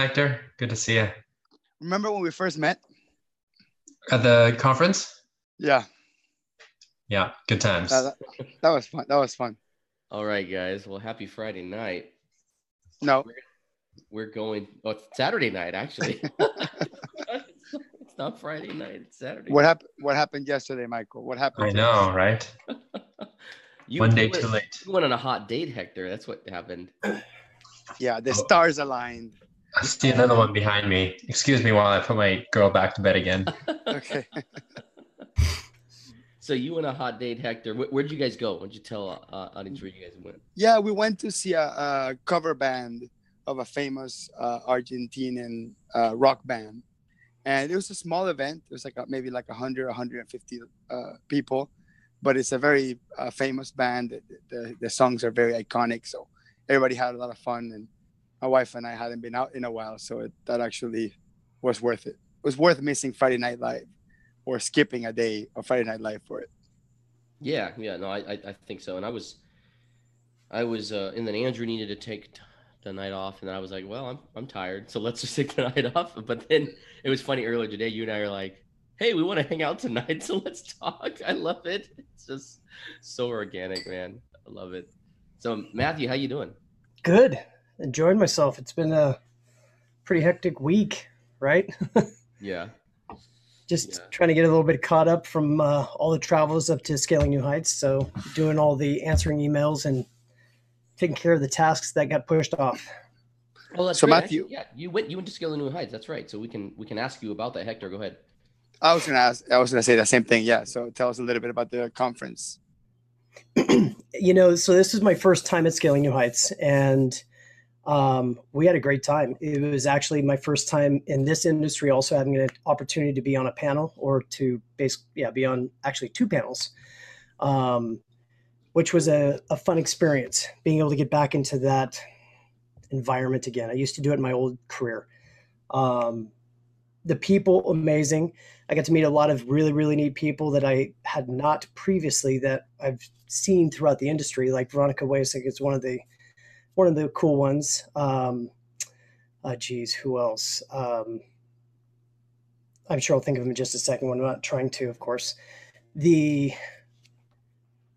Hector. Good to see you. Remember when we first met? At the conference? Yeah. Yeah, good times. That, that, that was fun. That was fun. All right, guys. Well, happy Friday night. No. We're, we're going. Oh, it's Saturday night, actually. it's not Friday night. It's Saturday. What happened? What happened yesterday, Michael? What happened? I know, right? You, One day went, too late. You went on a hot date, Hector. That's what happened. Yeah, the Oh. stars aligned. I see another one behind me. Excuse me while I put my girl back to bed again. Okay. So you went on a hot date, Hector. Where, where'd you guys go? Why'd you tell uh, audience where you guys went? yeah, we went to see a, a cover band of a famous uh, Argentinian uh, rock band, and it was a small event. It was like a, maybe like 100, 150 uh, people, but it's a very uh, famous band. The, the, the songs are very iconic, so everybody had a lot of fun. And my wife and I hadn't been out in a while, so it, that actually was worth it. It was worth missing Friday Night Live or skipping a day of Friday Night Live for it. Yeah, yeah, no, I, I, I think so. And I was, I was, uh, and then Andrew needed to take t- the night off, and then I was like, well, I'm, I'm tired, so let's just take the night off. But then it was funny earlier today. You and I are like, hey, we want to hang out tonight, so let's talk. I love it. It's just so organic, man. I love it. So Matthew, how you doing? Good. Enjoyed myself. It's been a pretty hectic week, right? Yeah. Just Yeah. trying to get a little bit caught up from uh, all the travels up to scaling new heights. So doing all the answering emails and taking care of the tasks that got pushed off. Well, that's So, right. Matthew- Actually, yeah, you went, you went to scaling New Heights. That's right. So we can, we can ask you about that. Hector, go ahead. I was gonna ask. I was gonna say the same thing. Yeah. So tell us a little bit about the conference. you know, so this is my first time at Scaling New Heights, and um, we had a great time. It was actually my first time in this industry, also having an opportunity to be on a panel or to base, yeah, be on actually two panels, um, which was a, a fun experience. Being able to get back into that environment again. I used to do it in my old career. Um, the people amazing. I got to meet a lot of really, really neat people that I had not previously that I've seen throughout the industry. Like Veronica Wasek is one of the one of the cool ones. Um, uh, geez, who else? Um, I'm sure I'll think of him in just a second. When I'm not trying to, of course. The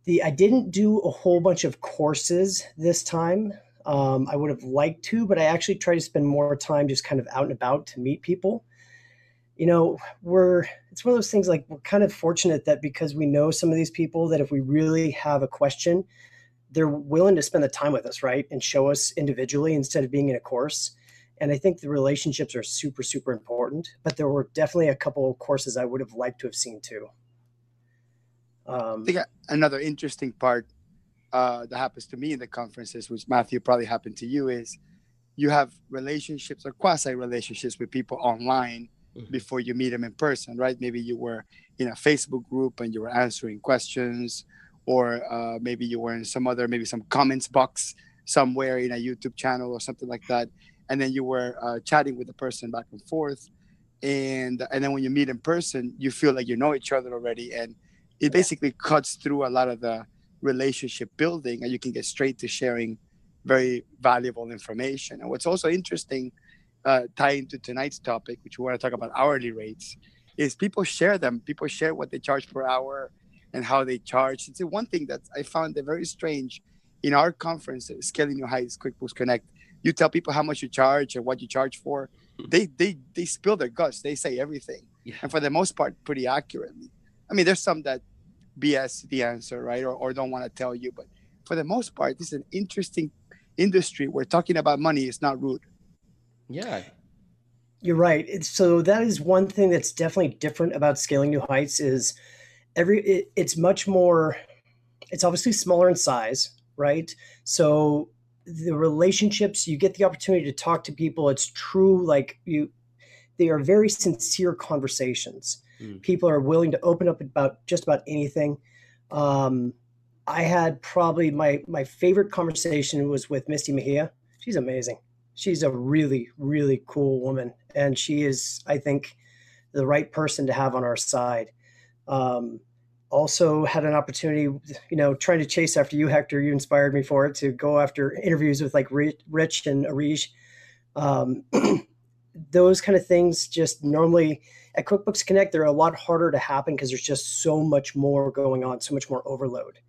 the I didn't do a whole bunch of courses this time. Um, I would have liked to, but I actually tried to spend more time just kind of out and about to meet people you know we're it's one of those things like we're kind of fortunate that because we know some of these people that if we really have a question they're willing to spend the time with us right and show us individually instead of being in a course and i think the relationships are super super important but there were definitely a couple of courses i would have liked to have seen too um, I think another interesting part uh, that happens to me in the conferences, which Matthew probably happened to you, is you have relationships or quasi relationships with people online Mhm. before you meet them in person, right? Maybe you were in a Facebook group and you were answering questions, or uh, maybe you were in some other, maybe some comments box somewhere in a YouTube channel or something like that, and then you were uh, chatting with the person back and forth, and and then when you meet in person, you feel like you know each other already, and it basically cuts through a lot of the relationship building, and you can get straight to sharing very valuable information. And what's also interesting, uh, tying to tonight's topic, which we want to talk about hourly rates, is people share them. People share what they charge per hour and how they charge. It's the one thing that I found very strange in our conference, Scaling New Heights QuickBooks Connect. You tell people how much you charge and what you charge for. Hmm. They they they spill their guts. They say everything, Yeah. and for the most part, pretty accurately. I mean, there's some that BS the answer, right, or, or don't want to tell you, but for the most part, this is an interesting industry where talking about money is not rude. Yeah. You're right. It's, so that is one thing that's definitely different about scaling new heights is every it, it's much more it's obviously smaller in size, right? So the relationships you get the opportunity to talk to people it's true like you they are very sincere conversations. Mm. People are willing to open up about just about anything. Um, I had probably my my favorite conversation was with Misty Mejia. She's amazing she's a really really cool woman and she is i think the right person to have on our side um, also had an opportunity you know trying to chase after you hector you inspired me for it to go after interviews with like rich and Arish. um, those kind of things just normally at QuickBooks Connect, they're a lot harder to happen because there's just so much more going on, so much more overload.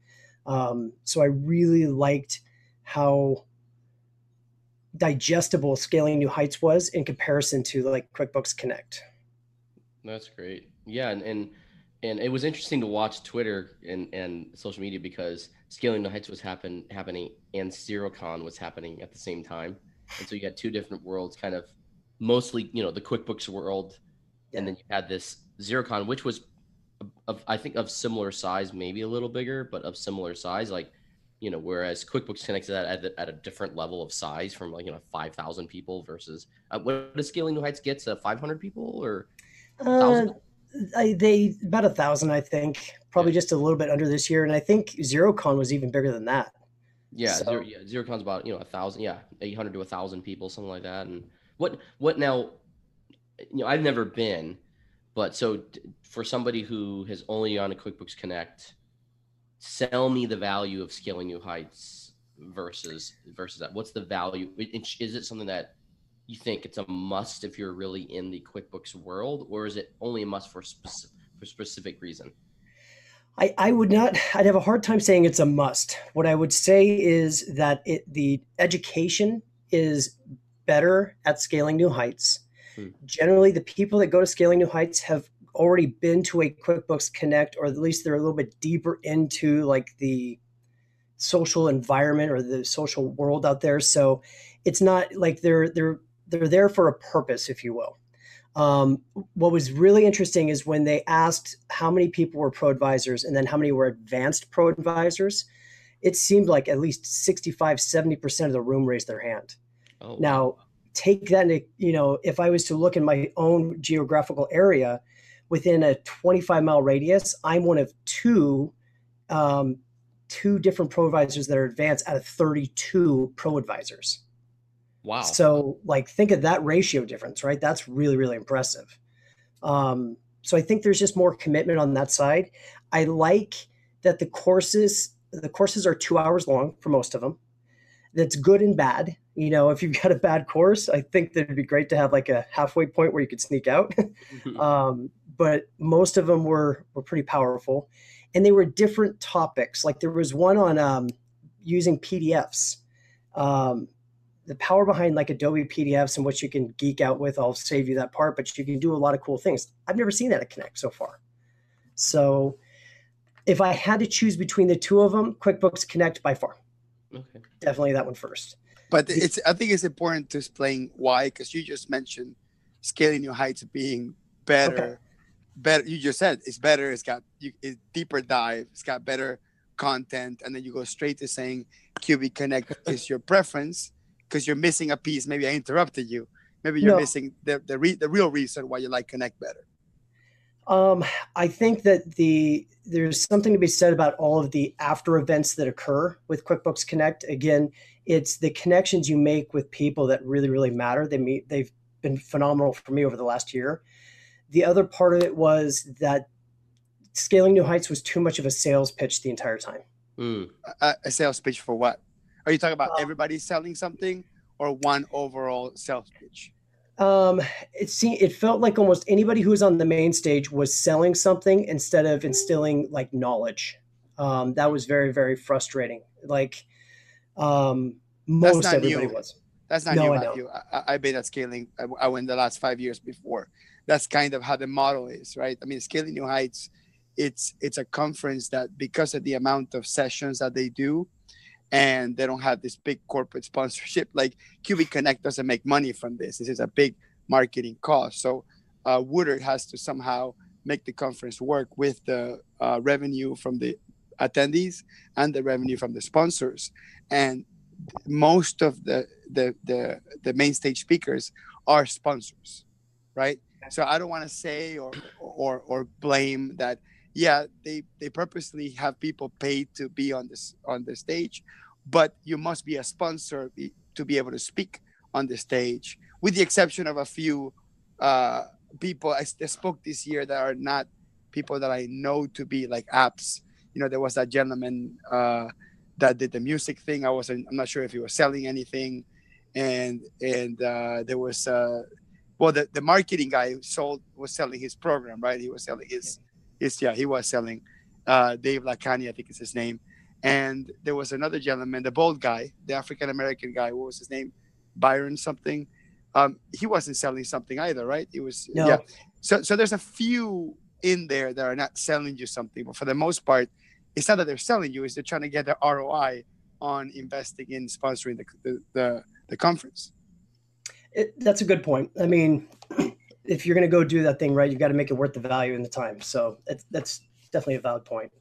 Um, so I really liked how digestible scaling new heights was in comparison to like QuickBooks Connect. That's great. Yeah, and and and it was interesting to watch Twitter and and social media because scaling new heights was happen happening and Xerocon was happening at the same time, and so you had two different worlds, kind of mostly you know the QuickBooks world, yeah. and then you had this Xerocon, which was of I think of similar size, maybe a little bigger, but of similar size, like you know, whereas QuickBooks Connect is at, at, a different level of size from like, you know, 5,000 people versus uh, what does Scaling New Heights get to 500 people or uh, I, they about a thousand, I think, probably yeah. just a little bit under this year. And I think Xerocon was even bigger than that. Yeah. So. Xero, yeah. Xerocon's about, you know, a thousand, yeah, 800 to a thousand people, something like that. And what, what now, you know, I've never been, but so for somebody who has only on a QuickBooks Connect, sell me the value of scaling new heights versus versus that what's the value is it something that you think it's a must if you're really in the quickbooks world or is it only a must for specific for specific reason I, I would not i'd have a hard time saying it's a must what i would say is that it the education is better at scaling new heights hmm. generally the people that go to scaling new heights have already been to a QuickBooks Connect, or at least they're a little bit deeper into like the social environment or the social world out there. So it's not like they're they're they're there for a purpose, if you will. Um, what was really interesting is when they asked how many people were pro advisors and then how many were advanced pro advisors, it seemed like at least 65, 70% of the room raised their hand. Oh, now, take that into, you know, if I was to look in my own geographical area, within a 25 mile radius, I'm one of two um, two different pro advisors that are advanced out of 32 pro advisors. Wow. So like think of that ratio difference, right? That's really, really impressive. Um, so I think there's just more commitment on that side. I like that the courses, the courses are two hours long for most of them. That's good and bad. You know, if you've got a bad course, I think that it'd be great to have like a halfway point where you could sneak out. um, but most of them were were pretty powerful, and they were different topics. Like there was one on um, using PDFs. Um, the power behind like Adobe PDFs and what you can geek out with, I'll save you that part, but you can do a lot of cool things. I've never seen that at Connect so far. So if I had to choose between the two of them, QuickBooks Connect by far. Okay. Definitely that one first. But it's I think it's important to explain why, because you just mentioned scaling your heights being better okay better you just said it's better it's got you it's deeper dive it's got better content and then you go straight to saying qb connect is your preference because you're missing a piece maybe i interrupted you maybe you're no. missing the the, re- the real reason why you like connect better um i think that the there's something to be said about all of the after events that occur with quickbooks connect again it's the connections you make with people that really really matter they meet they've been phenomenal for me over the last year the other part of it was that scaling new heights was too much of a sales pitch the entire time. Mm. A, a, sales pitch for what? Are you talking about uh, everybody selling something or one overall sales pitch? Um, it seemed it felt like almost anybody who was on the main stage was selling something instead of instilling like knowledge. Um, that was very very frustrating. Like, um, most everybody new. was. That's not no, new, Matthew. I, I, been at scaling. I, I went the last five years before that's kind of how the model is, right? I mean, Scaling New Heights, it's it's a conference that because of the amount of sessions that they do, and they don't have this big corporate sponsorship, like QB Connect doesn't make money from this. This is a big marketing cost. So uh, Woodard has to somehow make the conference work with the uh, revenue from the attendees and the revenue from the sponsors. And most of the the the, the main stage speakers are sponsors, right? So I don't want to say or or or blame that. Yeah, they they purposely have people paid to be on this on the stage, but you must be a sponsor to be able to speak on the stage, with the exception of a few uh, people I spoke this year that are not people that I know to be like apps. You know, there was that gentleman uh, that did the music thing. I wasn't. I'm not sure if he was selling anything, and and uh, there was uh, well, the, the marketing guy sold was selling his program, right? He was selling his, yeah, he was selling. Uh, Dave Lacani, I think is his name. And there was another gentleman, the bald guy, the African American guy. What was his name? Byron something. Um, he wasn't selling something either, right? It was No. yeah. So so there's a few in there that are not selling you something, but for the most part, it's not that they're selling you; is they're trying to get the ROI on investing in sponsoring the the, the, the conference. It, that's a good point. I mean, if you're going to go do that thing right, you've got to make it worth the value and the time. So that's, that's definitely a valid point.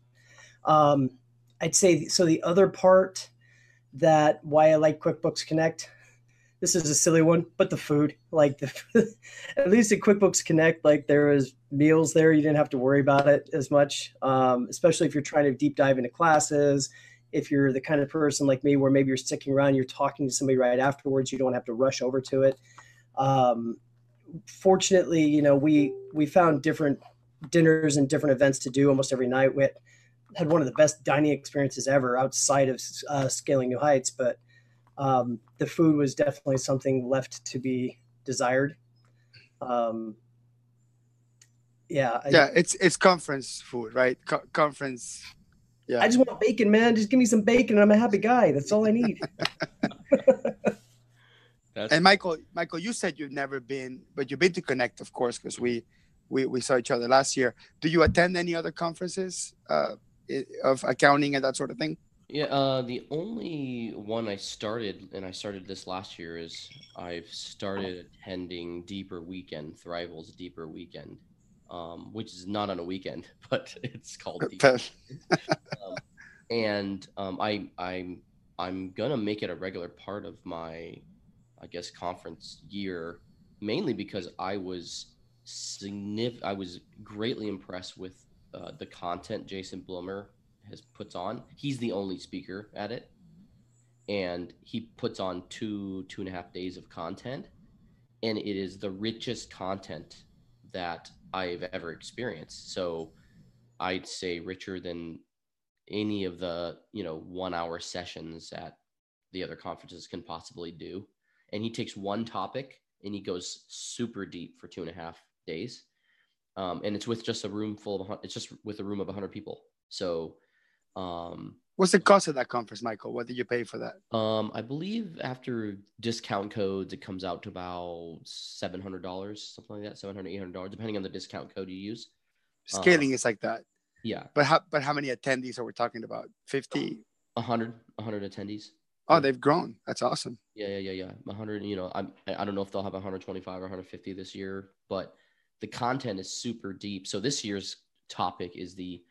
Um, I'd say so. The other part that why I like QuickBooks Connect, this is a silly one, but the food, like the, at least at QuickBooks Connect, like there was meals there. You didn't have to worry about it as much, um, especially if you're trying to deep dive into classes. If you're the kind of person like me, where maybe you're sticking around, you're talking to somebody right afterwards, you don't have to rush over to it. Um, fortunately, you know, we we found different dinners and different events to do almost every night. We had, had one of the best dining experiences ever outside of uh, scaling new heights, but um, the food was definitely something left to be desired. Um, yeah, I, yeah, it's it's conference food, right? Co- conference. Yeah, I just want bacon, man. Just give me some bacon, and I'm a happy guy. That's all I need. That's and Michael, Michael, you said you've never been, but you've been to Connect, of course, because we, we we saw each other last year. Do you attend any other conferences uh, of accounting and that sort of thing? Yeah, uh, the only one I started, and I started this last year, is I've started attending Deeper Weekend, Thriveal's Deeper Weekend, um, which is not on a weekend, but it's called Deeper. um, and um, I, I'm, I'm gonna make it a regular part of my, I guess, conference year, mainly because I was significant. I was greatly impressed with uh, the content Jason Blumer has puts on. He's the only speaker at it, and he puts on two two and a half days of content, and it is the richest content that I've ever experienced. So, I'd say richer than any of the you know one hour sessions that the other conferences can possibly do. And he takes one topic and he goes super deep for two and a half days. Um, and it's with just a room full of, it's just with a room of 100 people. So, um, What's the cost of that conference, Michael? What did you pay for that? um, I believe after discount codes, it comes out to about $700, something like that, $700, $800, depending on the discount code you use. Scaling is like that, Yeah, but how but how many attendees are we talking about? Fifty. 100, 100 attendees. Oh, they've grown. That's awesome. Yeah, yeah, yeah, yeah. 100, you know, I'm, I don't know if they'll have 125 or 150 this year, but the content is super deep. So this year's topic is the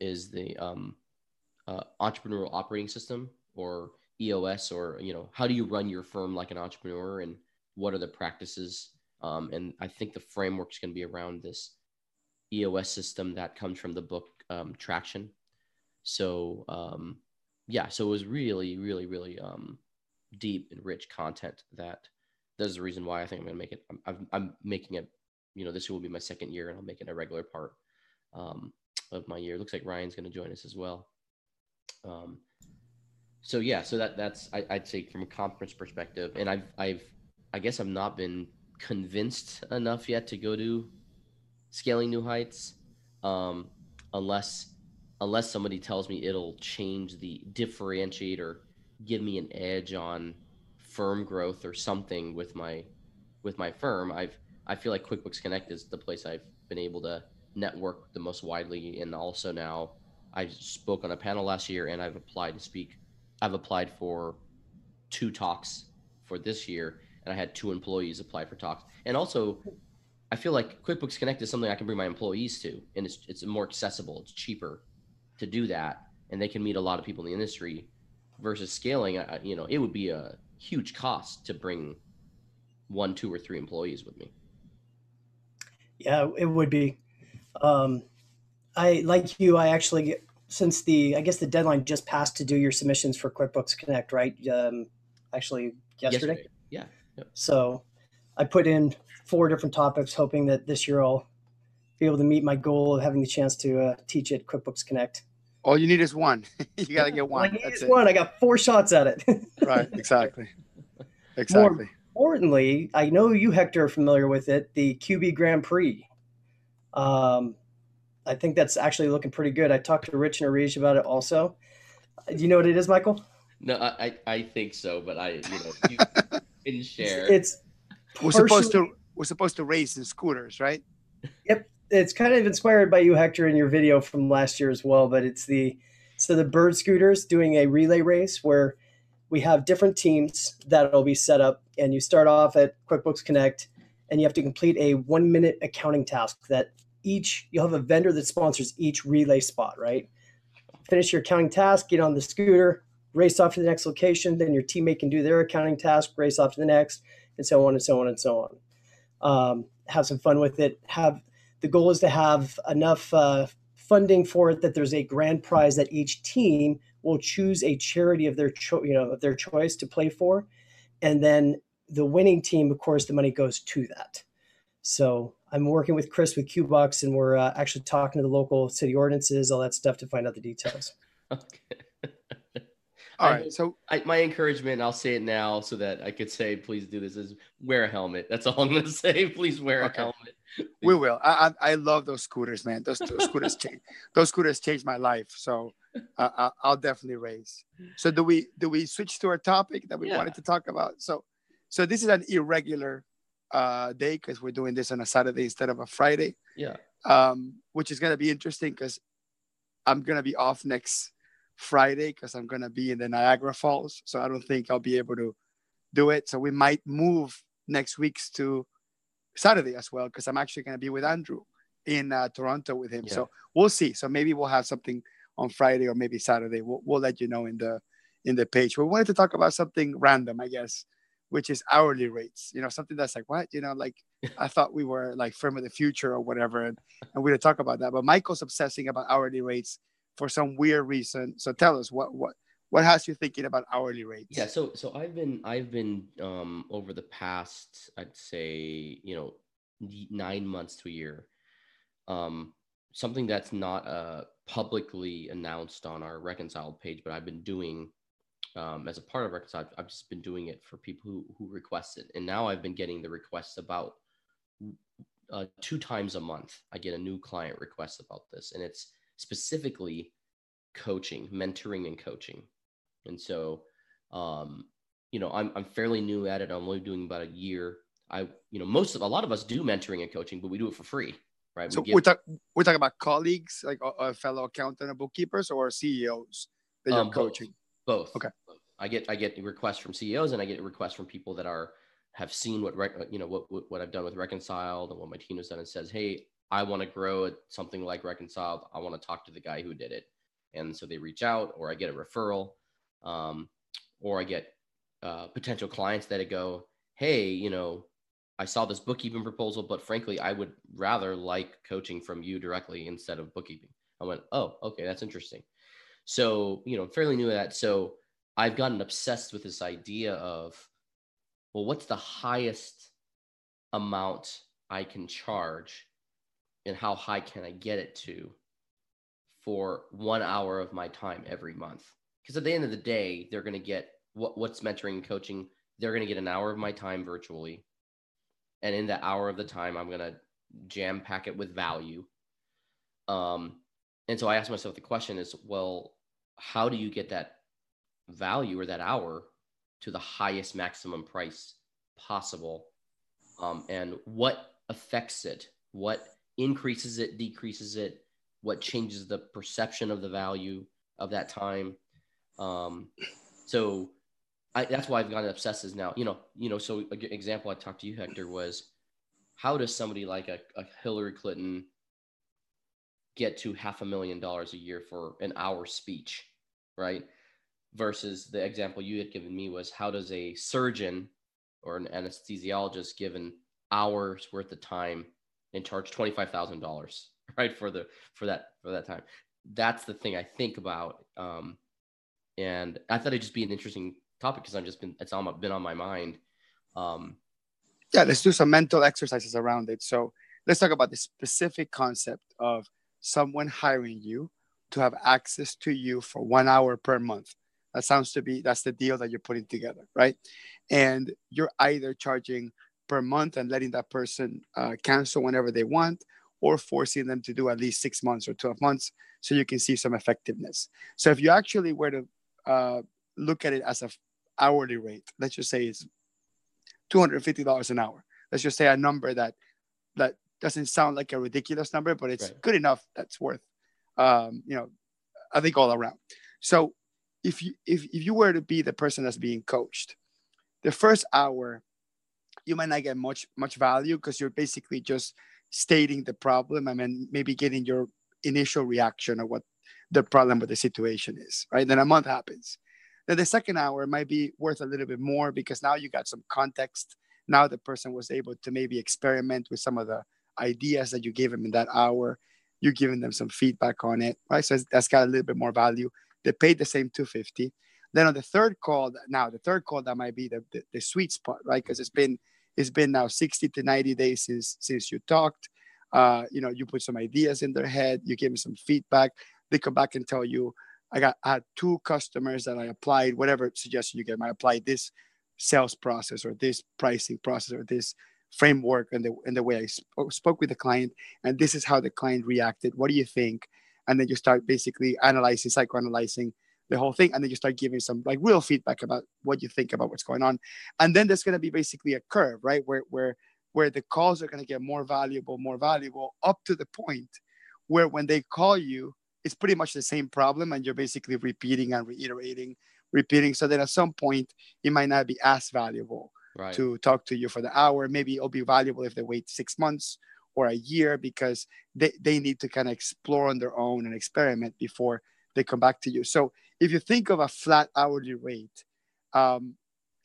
is the um, uh, entrepreneurial operating system or EOS, or you know, how do you run your firm like an entrepreneur, and what are the practices? Um, and I think the framework is going to be around this EOS system that comes from the book um, Traction. So um, yeah, so it was really, really, really um, deep and rich content that there's the reason why I think I'm gonna make it. I'm, I'm, I'm making it. You know, this will be my second year, and I'll make it a regular part um, of my year. Looks like Ryan's gonna join us as well. Um, so yeah, so that that's I, I'd say from a conference perspective, and I've I've I guess I've not been convinced enough yet to go to scaling new heights, um, unless unless somebody tells me it'll change the differentiate or give me an edge on firm growth or something with my with my firm i've i feel like quickbooks connect is the place i've been able to network the most widely. And also now i spoke on a panel last year and i've applied to speak i've applied for two talks for this year and i had two employees apply for talks. And also i feel like quickbooks connect is something i can bring my employees to and it's, it's more accessible it's cheaper to do that and they can meet a lot of people in the industry versus scaling I- you know it would be a huge cost to bring one two or three employees with me Yeah, it would be. Um, I like you. I actually since the I guess the deadline just passed to do your submissions for QuickBooks Connect, right? Um, actually, yesterday. yeah So I put in four different topics, hoping that this year I'll be able to meet my goal of having the chance to uh, teach at QuickBooks Connect. All you need is one. you gotta get All I one. need That's one. I got four shots at it. Right. Exactly. Exactly. importantly, I know you, Hector, are familiar with it, the QB Grand Prix. Um, I think that's actually looking pretty good. I talked to Rich and Arish about it also. Do you know what it is, Michael? No, I, I think so, but I, you know, you can share. It's we're supposed to we're supposed to race in scooters, right? Yep, it's kind of inspired by you, Hector, in your video from last year as well. But it's the so the bird scooters doing a relay race where we have different teams that'll be set up, and you start off at QuickBooks Connect, and you have to complete a one minute accounting task that each you'll have a vendor that sponsors each relay spot, right? Finish your accounting task, get on the scooter, race off to the next location, then your teammate can do their accounting task, race off to the next, and so on and so on and so on. Um, have some fun with it. Have the goal is to have enough uh, funding for it that there's a grand prize that each team will choose a charity of their cho- you know of their choice to play for, and then the winning team, of course, the money goes to that. So I'm working with Chris with QBucks, and we're uh, actually talking to the local city ordinances, all that stuff to find out the details. Okay. All I- right. So I, my encouragement, I'll say it now so that I could say, please do this, is wear a helmet. That's all I'm going to say. Please wear Okay. a helmet. we will. I I, I love those scooters, man. Those, those scooters change. Those scooters changed my life. So uh, I'll definitely race. So do we do we switch to our topic that we Yeah. wanted to talk about? So so this is an irregular uh, day because we're doing this on a Saturday instead of a Friday. Yeah. um, which is going to be interesting because I'm going to be off next Friday because I'm going to be in the Niagara Falls. So I don't think I'll be able to do it. So we might move next week's to Saturday as well because I'm actually going to be with Andrew in uh, Toronto with him. Yeah. So we'll see. So maybe we'll have something on Friday or maybe Saturday. We'll, we'll let you know in the in the page. We wanted to talk about something random, I guess, which is hourly rates. You know, something that's like what you know, like I thought we were like firm of the future or whatever, and, and we didn't talk about that. But Michael's obsessing about hourly rates for some weird reason. So tell us what what what has you thinking about hourly rates? Yeah, so so I've been I've been um over the past I'd say you know nine months to a year, um something that's not uh publicly announced on our reconciled page, but I've been doing um as a part of reconciled. I've just been doing it for people who who request it, and now I've been getting the requests about uh, two times a month. I get a new client request about this, and it's specifically coaching, mentoring, and coaching. And so, um, you know, I'm, I'm fairly new at it. I'm only doing about a year. I, you know, most of a lot of us do mentoring and coaching, but we do it for free, right? So we we're, talk, we're talking about colleagues, like uh, uh, fellow accountant and bookkeepers, or CEOs that you're Um, coaching. both. Okay. I get I get requests from CEOs and I get requests from people that are have seen what you know what, what what I've done with Reconciled and what my team has done and says, hey, I want to grow at something like Reconciled. I want to talk to the guy who did it, and so they reach out, or I get a referral, um, or I get uh, potential clients that go, hey, you know, I saw this bookkeeping proposal, but frankly, I would rather like coaching from you directly instead of bookkeeping. I went, oh, okay, that's interesting. So, you know, fairly new at that. So I've gotten obsessed with this idea of, well, what's the highest amount I can charge and how high can I get it to for one hour of my time every month? Because at the end of the day, they're going to get what, what's mentoring and coaching. They're going to get an hour of my time virtually. And in that hour of the time, I'm going to jam pack it with value. Um, and so I asked myself the question is, well, how do you get that value or that hour to the highest maximum price possible? Um, and what affects it? What increases it, decreases it? What changes the perception of the value of that time? Um, so I, that's why I've gotten obsessed is now, you know, you know, so example I talked to you, Hector, was how does somebody like a, a Hillary Clinton get to half a million dollars a year for an hour speech, right? Versus the example you had given me was how does a surgeon or an anesthesiologist given hour's worth of time and charge twenty five thousand dollars, right, for the for that for that time? That's the thing I think about, um, and I thought it'd just be an interesting topic because I've just been it's on my, been on my mind. Um, Yeah, let's do some mental exercises around it. So let's talk about the specific concept of someone hiring you to have access to you for one hour per month. That sounds to be that's the deal that you're putting together, right? And you're either charging per month and letting that person uh, cancel whenever they want, or forcing them to do at least six months or 12 months so you can see some effectiveness. So if you actually were to uh, look at it as a hourly rate, let's just say it's $250 an hour. Let's just say a number that that doesn't sound like a ridiculous number, but it's right. good enough that's worth um, you know, I think all around. So if you if, if you were to be the person that's being coached, the first hour you might not get much much value because you're basically just stating the problem and then maybe getting your initial reaction of what the problem with the situation is, right? Then a month happens. Then the second hour might be worth a little bit more because now you got some context. Now the person was able to maybe experiment with some of the ideas that you gave them in that hour. You're giving them some feedback on it, right? So that's got a little bit more value. They paid the same 250. Then on the third call, now the third call that might be the, the, the sweet spot, right? Because it's been it's been now 60 to 90 days since since you talked. Uh, you know, you put some ideas in their head, you give them some feedback. They come back and tell you, I got I had two customers that I applied, whatever suggestion you get, I applied this sales process or this pricing process or this framework and the and the way I sp- spoke with the client, and this is how the client reacted. What do you think? And then you start basically analyzing, psychoanalyzing the whole thing and then you start giving some like real feedback about what you think about what's going on and then there's going to be basically a curve right where where where the calls are going to get more valuable more valuable up to the point where when they call you it's pretty much the same problem and you're basically repeating and reiterating repeating so then at some point it might not be as valuable right. to talk to you for the hour maybe it'll be valuable if they wait six months or a year because they, they need to kind of explore on their own and experiment before they come back to you so if you think of a flat hourly rate, um,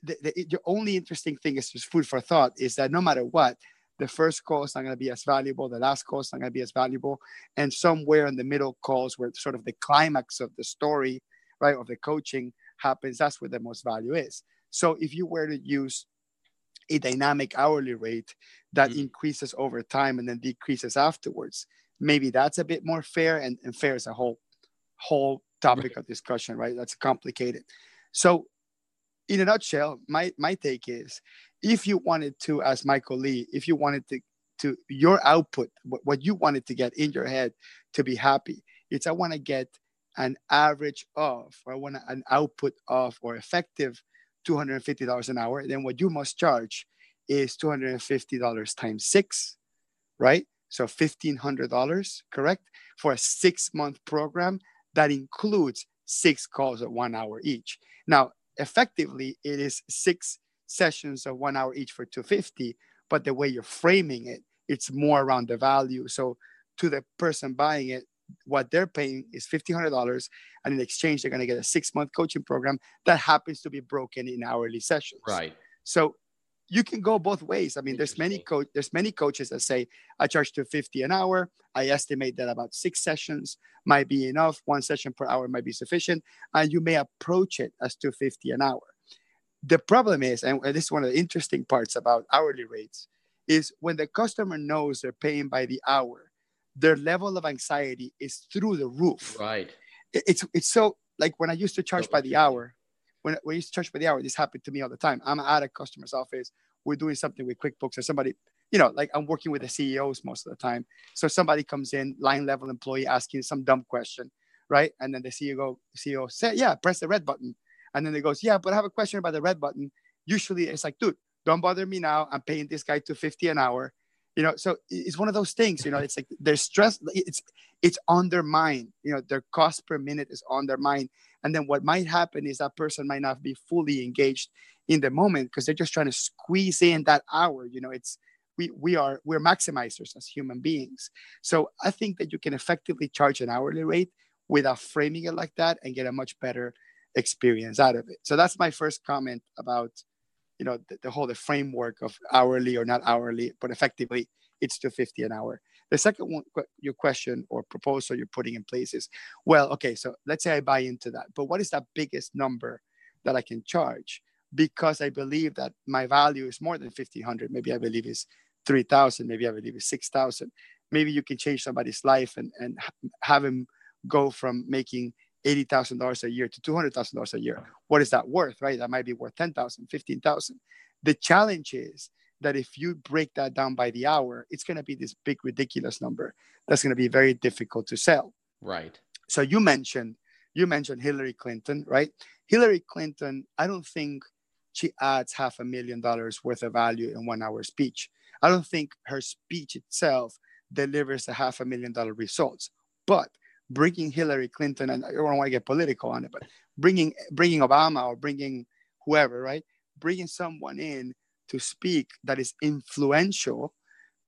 the, the, the only interesting thing is food for thought is that no matter what, the first call is not going to be as valuable, the last call is not going to be as valuable, and somewhere in the middle calls where sort of the climax of the story, right, of the coaching happens, that's where the most value is. So if you were to use a dynamic hourly rate that mm-hmm. increases over time and then decreases afterwards, maybe that's a bit more fair and, and fair is a whole whole topic right. of discussion, right? That's complicated. So, in a nutshell, my my take is, if you wanted to, as Michael Ly, if you wanted to to your output, what, you wanted to get in your head to be happy, it's I want to get an average of, or I want an output of, or effective $250 an hour. Then what you must charge is $250 times six, right? So $1,500, correct? For a six month program that includes six calls at one hour each. Now, effectively, it is six sessions of one hour each for 250, but the way you're framing it, it's more around the value. So to the person buying it, what they're paying is $1,500. And in exchange, they're going to get a six month coaching program that happens to be broken in hourly sessions. Right. So you can go both ways. I mean, there's many coach there's many coaches that say I charge 250 an hour. I estimate that about six sessions might be enough. One session per hour might be sufficient, and you may approach it as 250 an hour. The problem is, and this is one of the interesting parts about hourly rates, is when the customer knows they're paying by the hour, their level of anxiety is through the roof. Right. It's it's so like when I used to charge by the hour when, when I used to charge by the hour, this happened to me all the time. I'm at a customer's office. We're doing something with QuickBooks, or somebody, you know, like I'm working with the CEOs most of the time. So somebody comes in, line level employee asking some dumb question, right? And then the CEO CEO said, "Yeah, press the red button." And then they goes, "Yeah, but I have a question about the red button." Usually, it's like, "Dude, don't bother me now. I'm paying this guy 250 an hour." You know, so it's one of those things. You know, it's like their stress. It's it's on their mind. You know, their cost per minute is on their mind, and then what might happen is that person might not be fully engaged in the moment because they're just trying to squeeze in that hour. You know, it's we we are we're maximizers as human beings. So I think that you can effectively charge an hourly rate without framing it like that and get a much better experience out of it. So that's my first comment about you know the, the whole the framework of hourly or not hourly, but effectively it's 250 an hour. The second one, your question or proposal you're putting in place is, well, okay, so let's say I buy into that, but what is that biggest number that I can charge? Because I believe that my value is more than 1500. Maybe I believe is 3000. Maybe I believe is 6000. Maybe you can change somebody's life and, and have him go from making $80,000 a year to $200,000 a year. What is that worth, right? That might be worth 10,000, 15,000. The challenge is that if you break that down by the hour, it's going to be this big, ridiculous number that's going to be very difficult to sell. Right. So you mentioned, you mentioned Hillary Clinton, right? Hillary Clinton, I don't think she adds half a million dollars worth of value in one hour speech. I don't think her speech itself delivers a half a million dollar results. But bringing Hillary Clinton, and I don't want to get political on it, but bringing bringing Obama or bringing whoever, right? Bringing someone in to speak that is influential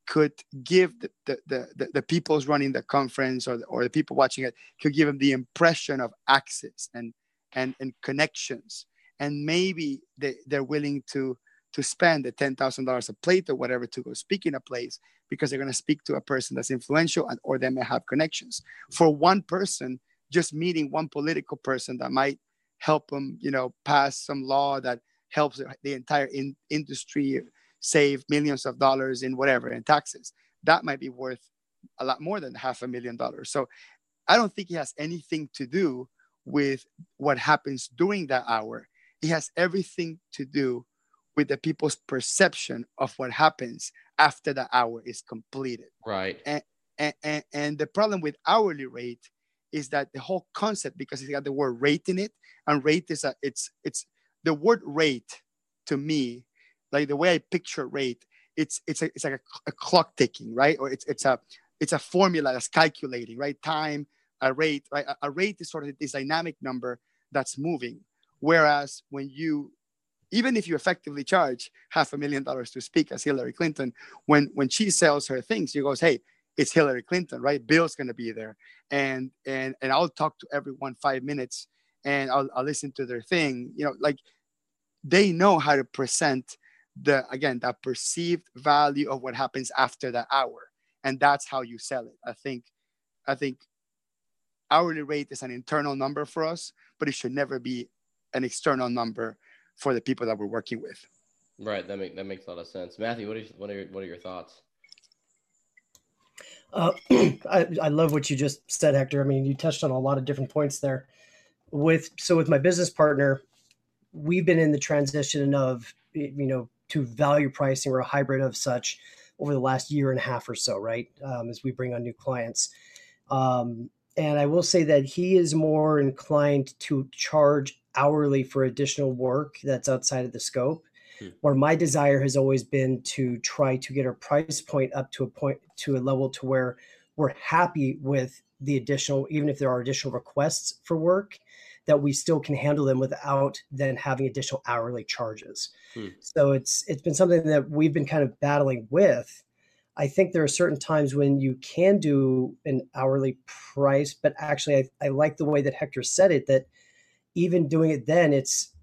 could give the, the, the, the, people running the conference or, or the people watching it could give them the impression of access and and, and connections and maybe they, they're willing to to spend the $10,000 a plate or whatever to go speak in a place because they're going to speak to a person that's influential and, or they may have connections. For one person, just meeting one political person that might help them, you know, pass some law that helps the entire in, industry save millions of dollars in whatever in taxes. That might be worth a lot more than half a million dollars. So I don't think it has anything to do with what happens during that hour. It has everything to do with the people's perception of what happens after the hour is completed. Right. And, and, and the problem with hourly rate is that the whole concept, because it's got the word rate in it, and rate is a, it's, it's the word rate to me, like the way I picture rate, it's, it's, a, it's like a, a clock ticking, right? Or it's, it's a, it's a formula that's calculating, right? Time, a rate, right? A, a rate is sort of this dynamic number that's moving. Whereas when you even if you effectively charge half a million dollars to speak as Hillary Clinton, when when she sells her things, she goes, "Hey, it's Hillary Clinton, right? Bill's going to be there, and and and I'll talk to everyone five minutes, and I'll, I'll listen to their thing. You know, like they know how to present the again that perceived value of what happens after that hour, and that's how you sell it. I think, I think hourly rate is an internal number for us, but it should never be an external number for the people that we're working with. Right. That make that makes a lot of sense. Matthew, what are what are your, what are your thoughts? Uh, I, I love what you just said, Hector. I mean, you touched on a lot of different points there. With so with my business partner, we've been in the transition of you know to value pricing or a hybrid of such over the last year and a half or so, right? Um, as we bring on new clients. Um, and I will say that he is more inclined to charge hourly for additional work that's outside of the scope. Hmm. Where my desire has always been to try to get our price point up to a point to a level to where we're happy with the additional, even if there are additional requests for work, that we still can handle them without then having additional hourly charges. Hmm. So it's it's been something that we've been kind of battling with I think there are certain times when you can do an hourly price, but actually, I, I like the way that Hector said it that even doing it then, it's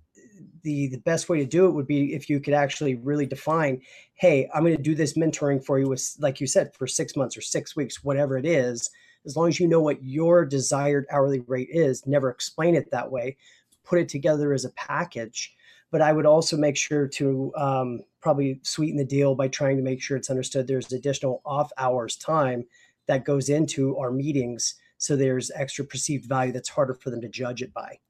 the the best way to do it would be if you could actually really define hey i'm going to do this mentoring for you with like you said for six months or six weeks whatever it is as long as you know what your desired hourly rate is never explain it that way put it together as a package but I would also make sure to um, probably sweeten the deal by trying to make sure it's understood there's additional off hours time that goes into our meetings. So there's extra perceived value that's harder for them to judge it by.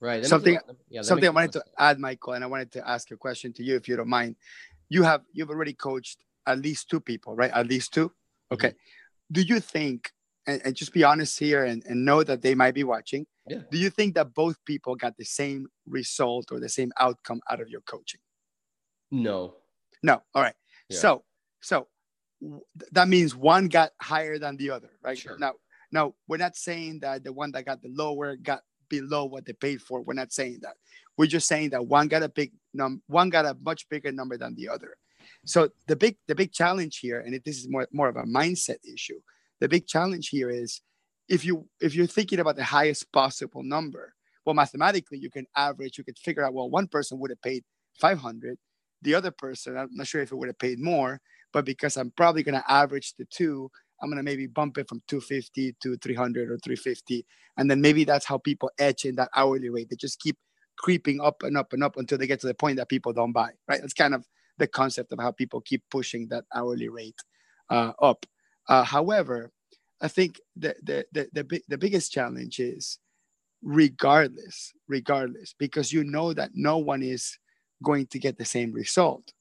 Right. something yeah, something I wanted to add, Michael, and I wanted to ask a question to you if you don't mind. You have you've already coached at least two people, right? At least two. Okay. Mm-hmm. Do you think and, and, just be honest here and, and know that they might be watching. Yeah. Do you think that both people got the same result or the same outcome out of your coaching? No. No. All right. Yeah. So, so that means one got higher than the other, right? Sure. Now, now we're not saying that the one that got the lower got below what they paid for. We're not saying that. We're just saying that one got a big num, one got a much bigger number than the other. So the big the big challenge here, and it, this is more more of a mindset issue, the big challenge here is if you if you're thinking about the highest possible number well mathematically you can average you could figure out well one person would have paid 500 the other person i'm not sure if it would have paid more but because i'm probably going to average the two i'm going to maybe bump it from 250 to 300 or 350 and then maybe that's how people etch in that hourly rate. They just keep creeping up and up and up until they get to the point that people don't buy right? That's kind of the concept of how people keep pushing that hourly rate uh, up. Uh, however, I think the, the, the, the, the biggest challenge is regardless, regardless, because you know that no one is going to get the same result.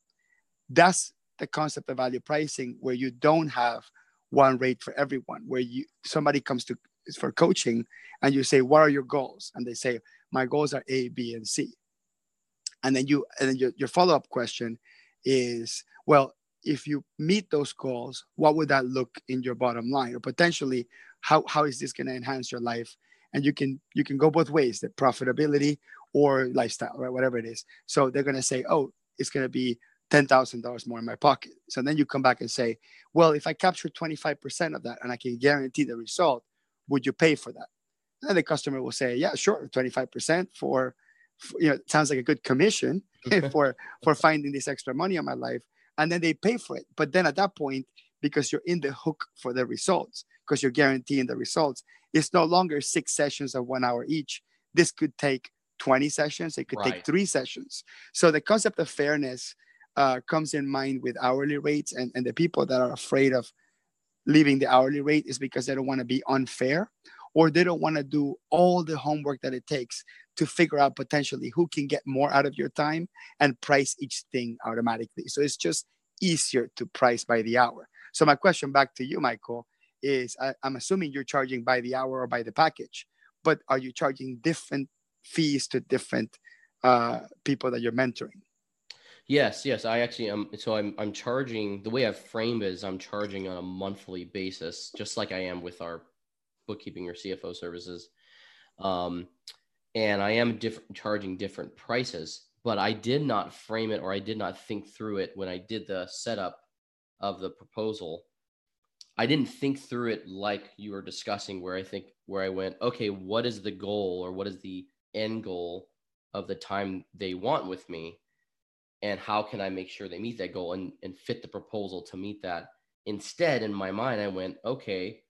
That's the concept of value pricing, where you don't have one rate for everyone, where you somebody comes to for coaching and you say, What are your goals? And they say, My goals are A, B, and C. And then you and then your, your follow-up question is, well, if you meet those goals, what would that look in your bottom line? Or potentially, how, how is this going to enhance your life? And you can you can go both ways, the profitability or lifestyle, right? Whatever it is. So they're going to say, oh, it's going to be $10,000 more in my pocket. So then you come back and say, well, if I capture 25% of that and I can guarantee the result, would you pay for that? And the customer will say, yeah, sure, 25% for, for you know, sounds like a good commission for, for finding this extra money on my life. And then they pay for it. But then at that point, because you're in the hook for the results, because you're guaranteeing the results, it's no longer six sessions of one hour each. This could take 20 sessions, it could right. take three sessions. So the concept of fairness uh, comes in mind with hourly rates, and, and the people that are afraid of leaving the hourly rate is because they don't want to be unfair or they don't want to do all the homework that it takes to figure out potentially who can get more out of your time and price each thing automatically. So it's just easier to price by the hour. So my question back to you, Michael, is I, am assuming you're charging by the hour or by the package, but are you charging different fees to different uh, people that you're mentoring? Yes, yes. I actually am. So I'm I'm charging the way I've framed it is I'm charging on a monthly basis, just like I am with our bookkeeping or CFO services. Um, and I am charging different prices, but I did not frame it or I did not think through it when I did the setup of the proposal. I didn't think through it like you were discussing, where I think where I went, okay, what is the goal or what is the end goal of the time they want with me? and how can I make sure they meet that goal and, and fit the proposal to meet that. Instead, in my mind, I went, okay,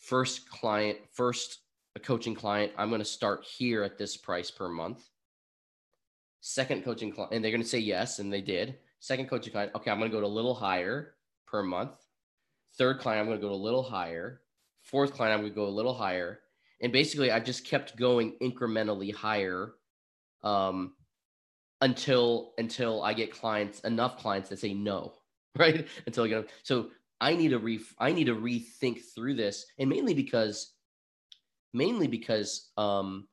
first client, first a coaching client, I'm going to start here at this price per month. Second coaching client, and they're going to say yes, and they did. Second coaching client, okay, I'm going to go to a little higher per month. Third client, I'm going to go to a little higher. Fourth client, I'm going to go a little higher. And basically, I just kept going incrementally higher um, until until I get clients enough clients that say no, right? Until I get them. So I need to re I need to rethink through this, and mainly because mainly because um,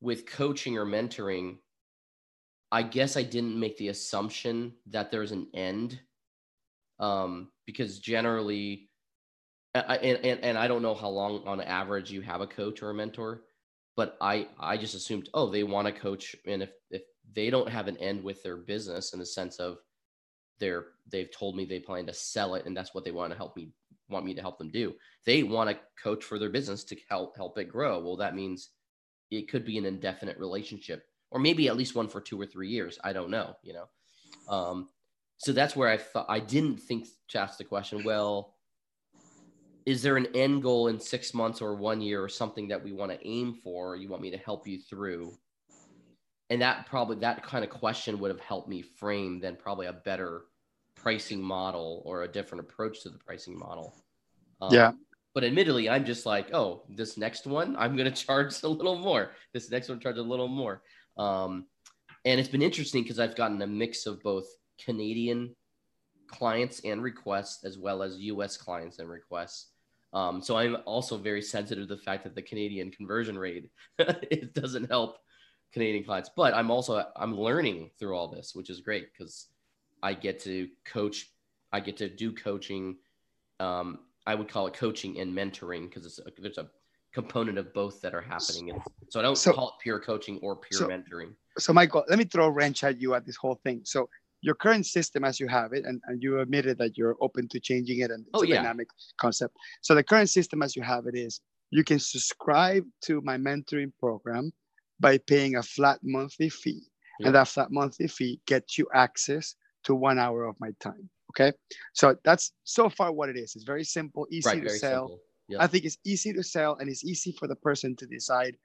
with coaching or mentoring, I guess I didn't make the assumption that there's an end, um, because generally, I, and, and and I don't know how long on average you have a coach or a mentor, but I I just assumed oh they want to coach, and if if they don't have an end with their business in the sense of they're they've told me they plan to sell it and that's what they want to help me want me to help them do. They want to coach for their business to help help it grow. Well, that means it could be an indefinite relationship or maybe at least one for two or three years. I don't know, you know. Um, so that's where I thought I didn't think to ask the question, well, is there an end goal in six months or one year or something that we want to aim for? you want me to help you through? And that probably that kind of question would have helped me frame then probably a better pricing model or a different approach to the pricing model. Um, yeah. but admittedly i'm just like oh this next one i'm going to charge a little more. This next one charge a little more. Um, and it's been interesting because i've gotten a mix of both canadian clients and requests as well as us clients and requests. Um, so i'm also very sensitive to the fact that the canadian conversion rate it doesn't help Canadian clients. But I'm also I'm learning through all this, which is great because I get to coach. I get to do coaching. Um, I would call it coaching and mentoring because it's there's a component of both that are happening. And so I don't so, call it pure coaching or pure so, mentoring. So Michael, let me throw a wrench at you at this whole thing. So your current system as you have it, and, and you admitted that you're open to changing it and it's oh, a yeah. dynamic concept. So the current system as you have it is you can subscribe to my mentoring program by paying a flat monthly fee. And that flat monthly fee gets you access to one hour of my time. Okay. So that's so far what it is. It's very simple, easy right, to sell. I think it's easy to sell and it's easy for the person to decide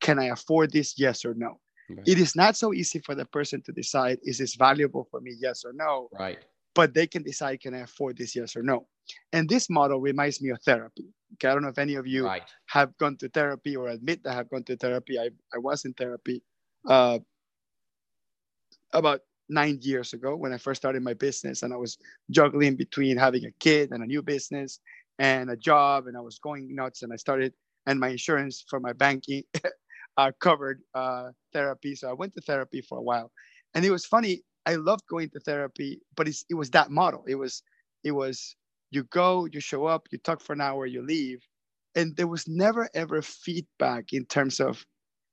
can I afford this? Yes or no. Right. It is not so easy for the person to decide is this valuable for me? Yes or no. Right. But they can decide can I afford this? Yes or no. And this model reminds me of therapy. I don't know if any of you Right. have gone to therapy or admit that have gone to therapy. I, I was in therapy uh, about nine years ago when I first started my business, and I was juggling between having a kid and a new business and a job, and I was going nuts. And I started, and my insurance for my banking uh, covered uh, therapy, so I went to therapy for a while, and it was funny. I loved going to therapy, but it's, it was that model. It was it was you go, you show up, you talk for an hour, you leave, and there was never ever feedback in terms of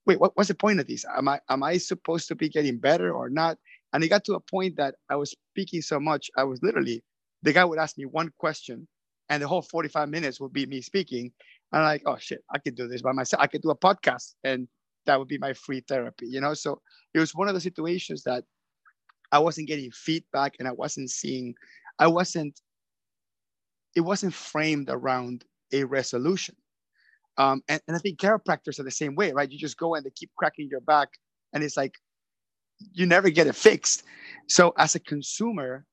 wait what, what's the point of this? Am i am i supposed to be getting better or not? And it got to a point that i was speaking so much i was literally the guy would ask me one question and the whole 45 minutes would be me speaking. And I'm like oh shit i could do this by myself. I could do a podcast and that would be my free therapy you know? So it was one of the situations that i wasn't getting feedback and i wasn't seeing i wasn't it wasn't framed around a resolution. Um, and, and I think chiropractors are the same way, right? You just go and they keep cracking your back, and it's like you never get it fixed. So as a consumer,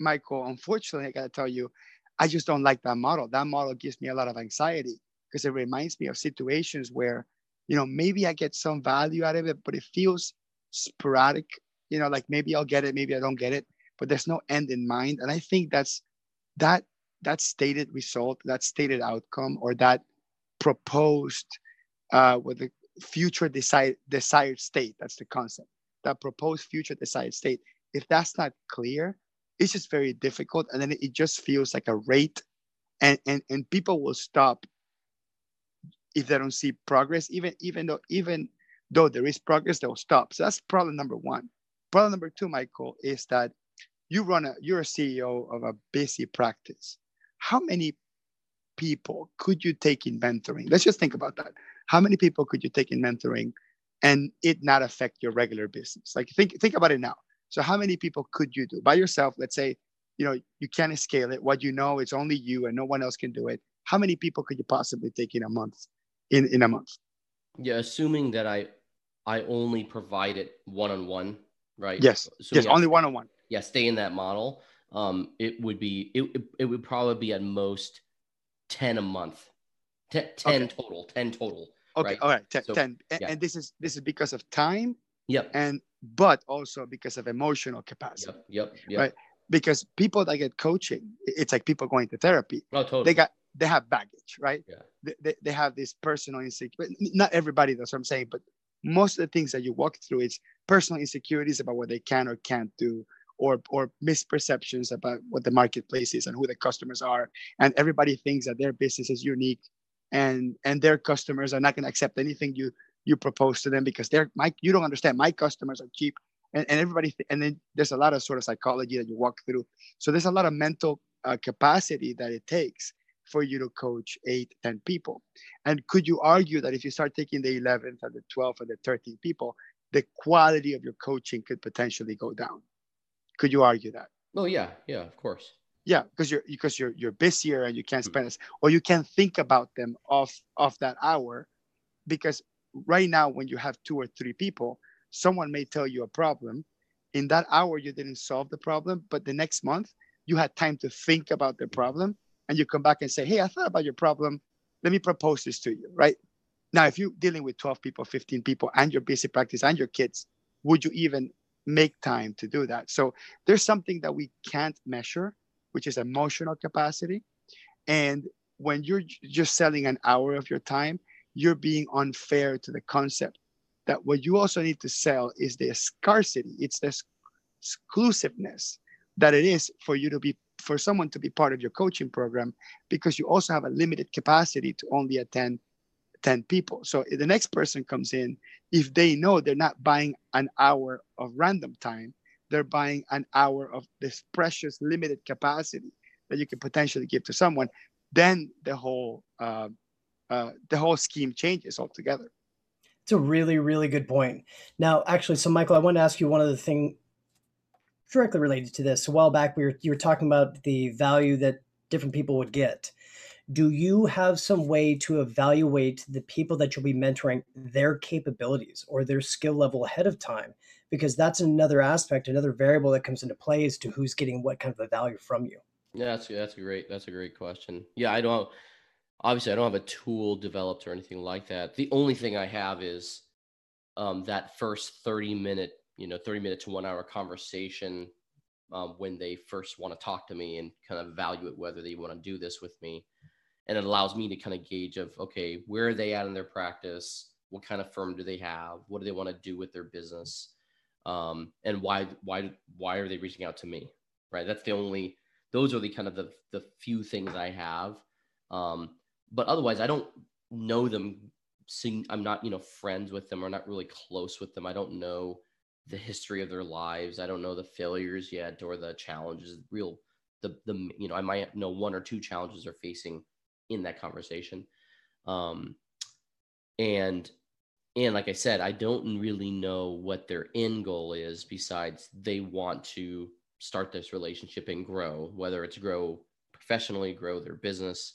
Michael, unfortunately, I gotta tell you, I just don't like that model. That model gives me a lot of anxiety because it reminds me of situations where, you know, maybe I get some value out of it, but it feels sporadic. You know, like maybe I'll get it, maybe I don't get it, but there's no end in mind. And I think that's that that stated result, that stated outcome, or that proposed uh, with the future desired desired state. That's the concept. That proposed future desired state. If that's not clear, it's just very difficult, and then it just feels like a rate, and and and people will stop if they don't see progress. Even even though even though there is progress, they'll stop. So that's problem number one. Problem number two, Michael, is that you run a you're a CEO of a busy practice how many people could you take in mentoring? Let's just think about that. How many people could you take in mentoring and it not affect your regular business? Like think think about it now. So how many people could you do by yourself? Let's say, you know, you can't scale it. What you know, it's only you and no one else can do it. How many people could you possibly take in a month? In in a month? Yeah, assuming that I I only provide it one on one, right? Yes. Assuming yes, I- only one on one. Yeah, stay in that model. Um, it would be it, it, would probably be at most ten a month, Ten, 10 Okay. total, ten total. Okay, Right. all right, 10. So, 10. A- yeah. And this is this is because of time Yep. and but also because of emotional capacity. Yep. Yep. Yep. Right. Because people that get coaching, it's like people going to therapy. Oh, totally. they got they have baggage right Yeah. they, they, they have this personal insecurity not everybody that's what i'm saying but most of the things that you walk through it's personal insecurities about what they can or can't do or or misperceptions about what the marketplace is and who the customers are and everybody thinks that their business is unique and and their customers are not going to accept anything you you propose to them because they're my you don't understand my customers are cheap and, and everybody th- and then there's a lot of sort of psychology that you walk through so there's a lot of mental uh, capacity that it takes for you to coach eight, 10 people. And could you argue that if you start taking the 11th and the 12th and the 13th people, the quality of your coaching could potentially go down? Could you argue that? oh yeah, yeah, of course. Yeah, because you're because you're you're busier and you can't Hmm. spend as or you can't think about them off off that hour, because right now when you have two or three people, someone may tell you a problem. In that hour, you didn't solve the problem, but the next month you had time to think about the problem, and you come back and say, "Hey, I thought about your problem. Let me propose this to you." Right now, if you're dealing with 12 people, 15 people, and your busy practice and your kids, would you even make time to do that? So there's something that we can't measure which is emotional capacity. And when you're just selling an hour of your time, you're being unfair to the concept that what you also need to sell is the scarcity, it's the exclusiveness that it is for you to be for someone to be part of your coaching program because you also have a limited capacity to only attend 10 people. So the next person comes in, if they know they're not buying an hour of random time, they're buying an hour of this precious limited capacity that you can potentially give to someone then the whole uh, uh, the whole scheme changes altogether It's a really, really good point. Now, actually, so Michael, I want to ask you one other thing directly related to this. A while back, we were you were talking about the value that different people would get. Do you have some way to evaluate the people that you'll be mentoring, their capabilities or their skill level ahead of time? Because that's another aspect, another variable that comes into play as to who's getting what kind of a value from you. Yeah, that's that's a great that's a great question. Yeah, I don't. obviously I don't have a tool developed or anything like that. The only thing I have is um, that first 30 minute, you know, 30 minute to one hour conversation um, when they first want to talk to me and kind of evaluate whether they want to do this with me. And it allows me to kind of gauge of, okay, where are they at in their practice? What kind of firm do they have? What do they want to do with their business? Um, and why, why, why are they reaching out to me? Right. That's the only, those are the kind of the, the few things I have. Um, but otherwise I don't know them. I'm not, you know, friends with them or not really close with them. I don't know the history of their lives. I don't know the failures yet or the challenges, real, the, the, you know, I might know one or two challenges they're facing in that conversation. Um, and, and like I said, I don't really know what their end goal is besides they want to start this relationship and grow, whether it's grow professionally, grow their business,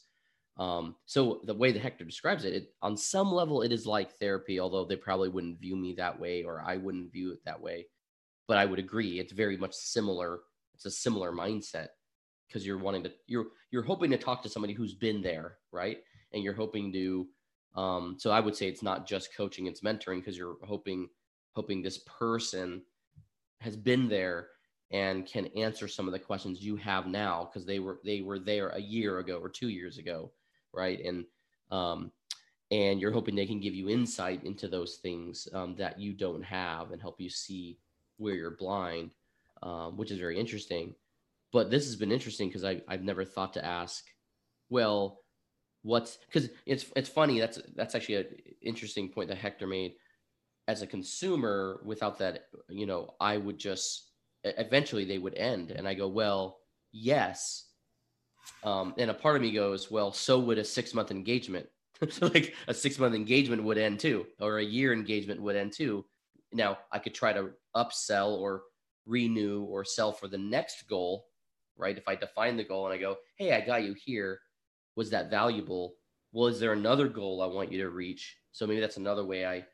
um, so the way that Hector describes it, it, on some level, it is like therapy, although they probably wouldn't view me that way, or I wouldn't view it that way. But I would agree, it's very much similar. It's a similar mindset because you're wanting to, you're you're hoping to talk to somebody who's been there, right? And you're hoping to. Um, so I would say it's not just coaching; it's mentoring because you're hoping hoping this person has been there and can answer some of the questions you have now because they were they were there a year ago or two years ago right? And um, and you're hoping they can give you insight into those things um, that you don't have and help you see where you're blind, um, which is very interesting. But this has been interesting because I I've never thought to ask, well, what's because it's it's funny. That's that's actually an interesting point that Hector made. As a consumer, without that, you know, I would just eventually they would end, and I go, well, yes, um, and a part of me goes, well, so would a six month engagement. like a six month engagement would end too, or a year engagement would end too. Now I could try to upsell or renew or sell for the next goal, right? If I define the goal and I go, hey, I got you here. Was that valuable? Well, is there another goal I want you to reach? So maybe that's another way I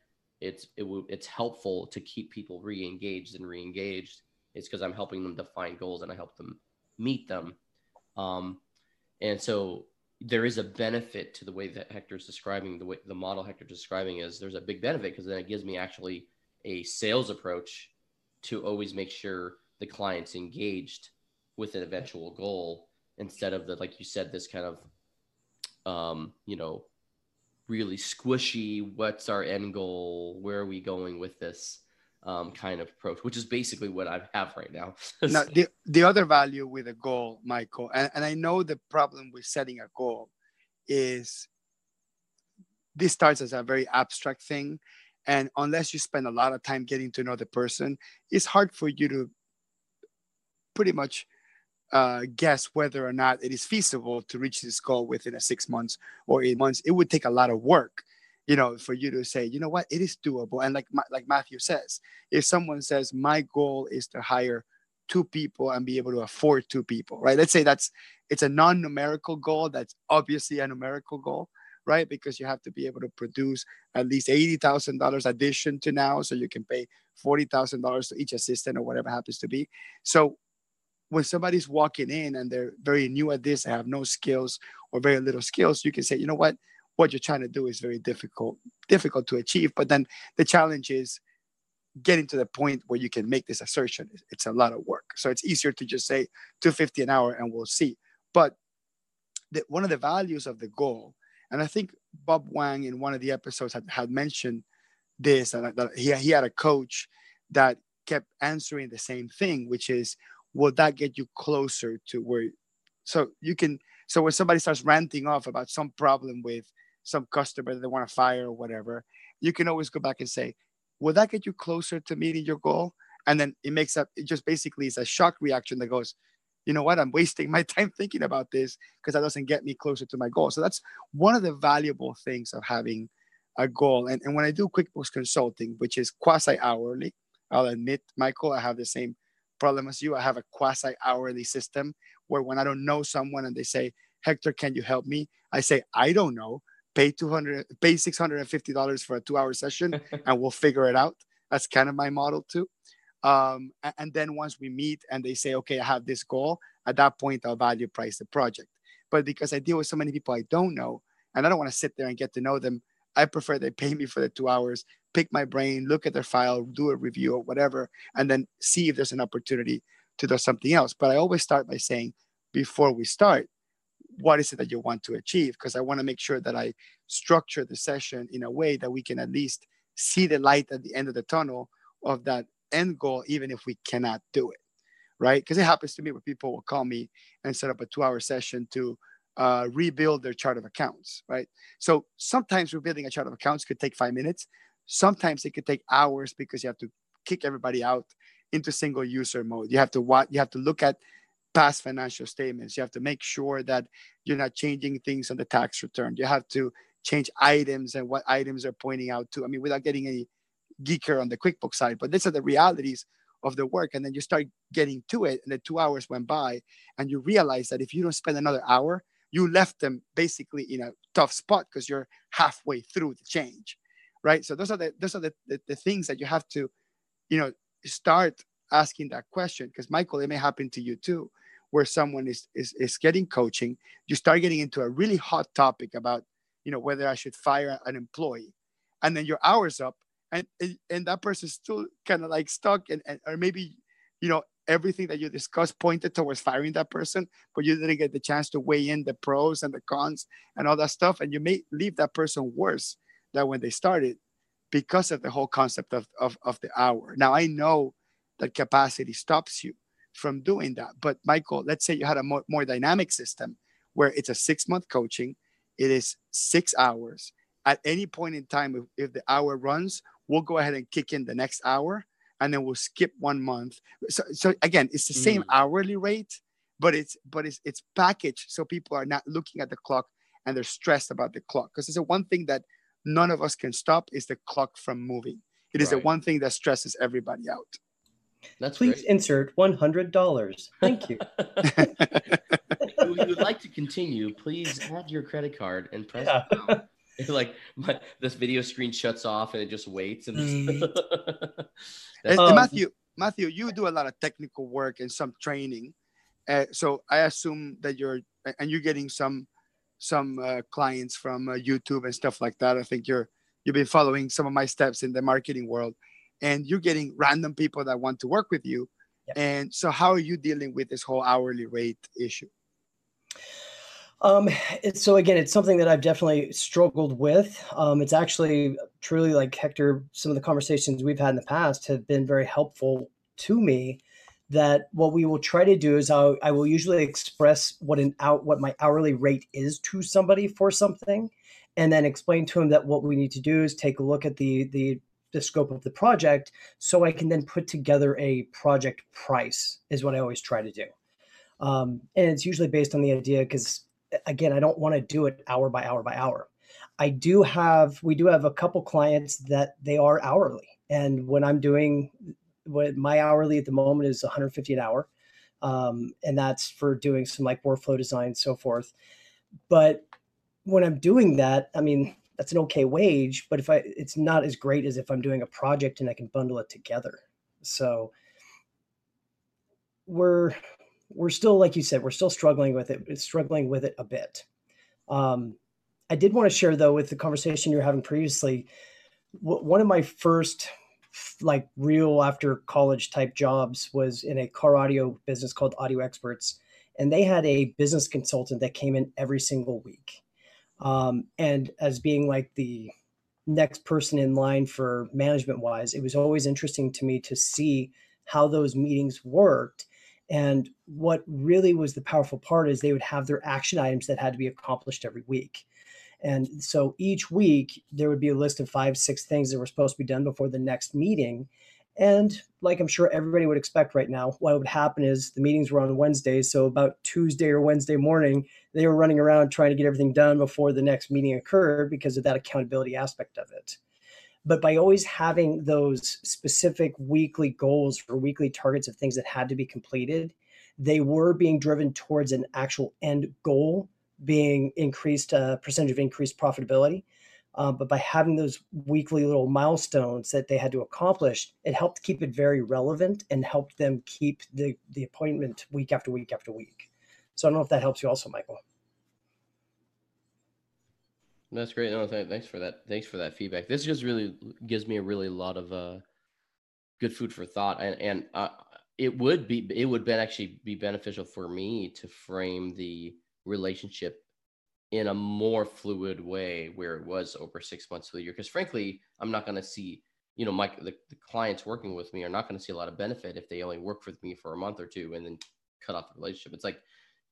it's it w- it's helpful to keep people re-engaged and re-engaged. It's because I'm helping them define goals and I help them meet them. Um, and so there is a benefit to the way that Hector's describing the way the model Hector's describing is there's a big benefit because then it gives me actually a sales approach to always make sure the client's engaged with an eventual goal instead of the like you said this kind of um you know really squishy what's our end goal where are we going with this um, kind of approach, which is basically what I have right now. now, the, the other value with a goal, Michael, and, and I know the problem with setting a goal is this starts as a very abstract thing. And unless you spend a lot of time getting to know the person, it's hard for you to pretty much uh, guess whether or not it is feasible to reach this goal within a six months or eight months. It would take a lot of work you know, for you to say, you know what, it is doable. And like like Matthew says, if someone says my goal is to hire two people and be able to afford two people, right? Let's say that's it's a non-numerical goal. That's obviously a numerical goal, right? Because you have to be able to produce at least eighty thousand dollars addition to now, so you can pay forty thousand dollars to each assistant or whatever happens to be. So when somebody's walking in and they're very new at this, they have no skills or very little skills, you can say, you know what, what you're trying to do is very difficult difficult to achieve. But then the challenge is getting to the point where you can make this assertion. It's a lot of work. So it's easier to just say 250 an hour and we'll see. But the, one of the values of the goal and i think bob wang in one of the episodes had, had mentioned this and he, he had a coach that kept answering the same thing which is will that get you closer to where so you can so when somebody starts ranting off about some problem with some customer that they want to fire or whatever, you can always go back and say, will that get you closer to meeting your goal? And then it makes up, it just basically is a shock reaction that goes, you know what, I'm wasting my time thinking about this because that doesn't get me closer to my goal. So that's one of the valuable things of having a goal. And, and when I do QuickBooks consulting, which is quasi hourly, I'll admit, Michael, I have the same problem as you. I have a quasi hourly system where when I don't know someone and they say, Hector, can you help me? I say, I don't know pay 200 pay $650 for a two hour session and we'll figure it out that's kind of my model too um, and then once we meet and they say okay i have this goal at that point i'll value price the project but because i deal with so many people i don't know and I don't want to sit there and get to know them. I prefer they pay me for the two hours, pick my brain, look at their file, do a review or whatever, and then see if there's an opportunity to do something else. But I always start by saying, before we start, what is it that you want to achieve? Because I want to make sure that I structure the session in a way that we can at least see the light at the end of the tunnel of that end goal, even if we cannot do it. Right. Because it happens to me where people will call me and set up a two hour session to uh, rebuild their chart of accounts. Right. So sometimes rebuilding a chart of accounts could take five minutes. Sometimes it could take hours because you have to kick everybody out into single user mode. You have to watch, you have to look at past financial statements. You have to make sure that you're not changing things on the tax return. You have to change items and what items are pointing out to. I mean, without getting any geeker on the QuickBooks side, but these are the realities of the work. And then you start getting to it, and the two hours went by, and you realize that if you don't spend another hour, you left them basically in a tough spot because you're halfway through the change, right? So those are the those are the, the, the things that you have to, you know, start asking that question because Michael, it may happen to you too, where someone is is is getting coaching, you start getting into a really hot topic about, you know, whether I should fire an employee, and then your hours up, and and that person's still kind of like stuck and, and or maybe you know everything that you discussed pointed towards firing that person but you didn't get the chance to weigh in the pros and the cons and all that stuff. And you may leave that person worse than when they started because of the whole concept of, of, of the hour. Now i know that capacity stops you from doing that but michael let's say you had a more, more dynamic system where it's a six month coaching it is six hours. At any point in time if, if the hour runs we'll go ahead and kick in the next hour and then we'll skip one month. So, so again, it's the same mm. hourly rate, but it's but it's it's packaged so people are not looking at the clock and they're stressed about the clock. Because it's the one thing that none of us can stop is the clock from moving. It is right. the one thing that stresses everybody out. That's Please great. insert one hundred dollars. Thank you. if you would like to continue, please add your credit card and press yeah. like my, this video screen shuts off and it just waits and, mm. and, um, matthew matthew you do a lot of technical work and some training. Uh, so i assume that you're and you're getting some some uh, clients from uh, youtube and stuff like that. I think you're you've been following some of my steps in the marketing world and you're getting random people that want to work with you. And so how are you dealing with this whole hourly rate issue um, so again, it's something that I've definitely struggled with. Um, it's actually truly like Hector. Some of the conversations we've had in the past have been very helpful to me. That what we will try to do is I'll, I will usually express what an out what my hourly rate is to somebody for something, and then explain to him that what we need to do is take a look at the the the scope of the project so I can then put together a project price is what I always try to do. Um, and it's usually based on the idea because again, I don't want to do it hour by hour by hour. I do have, we do have a couple clients that they are hourly. And when I'm doing what my hourly at the moment is 150 an hour. Um, and that's for doing some like workflow design and so forth. But when I'm doing that, I mean, that's an okay wage, but if I, it's not as great as if I'm doing a project and I can bundle it together. So we're, we're still, like you said, we're still struggling with it, struggling with it a bit. Um, I did want to share though with the conversation you were having previously. one of my first like real after college type jobs was in a car audio business called Audio Experts, and they had a business consultant that came in every single week. Um, and as being like the next person in line for management wise, it was always interesting to me to see how those meetings worked and what really was the powerful part is they would have their action items that had to be accomplished every week. And so each week there would be a list of five, six things that were supposed to be done before the next meeting. And like I'm sure everybody would expect right now, what would happen is the meetings were on Wednesdays. So about Tuesday or Wednesday morning, they were running around trying to get everything done before the next meeting occurred because of that accountability aspect of it. But by always having those specific weekly goals or weekly targets of things that had to be completed, they were being driven towards an actual end goal being increased uh, percentage of increased profitability. Uh, but by having those weekly little milestones that they had to accomplish, it helped keep it very relevant and helped them keep the, the appointment week after week after week. So I don't know if that helps you also, Michael. That's great. No, th- thanks for that. Thanks for that feedback. This just really gives me a really lot of uh, good food for thought, and and uh, it would be it would be actually be beneficial for me to frame the relationship in a more fluid way where it was over six months to a year. Because frankly, I'm not going to see you know my the, the clients working with me are not going to see a lot of benefit if they only work with me for a month or two and then cut off the relationship. It's like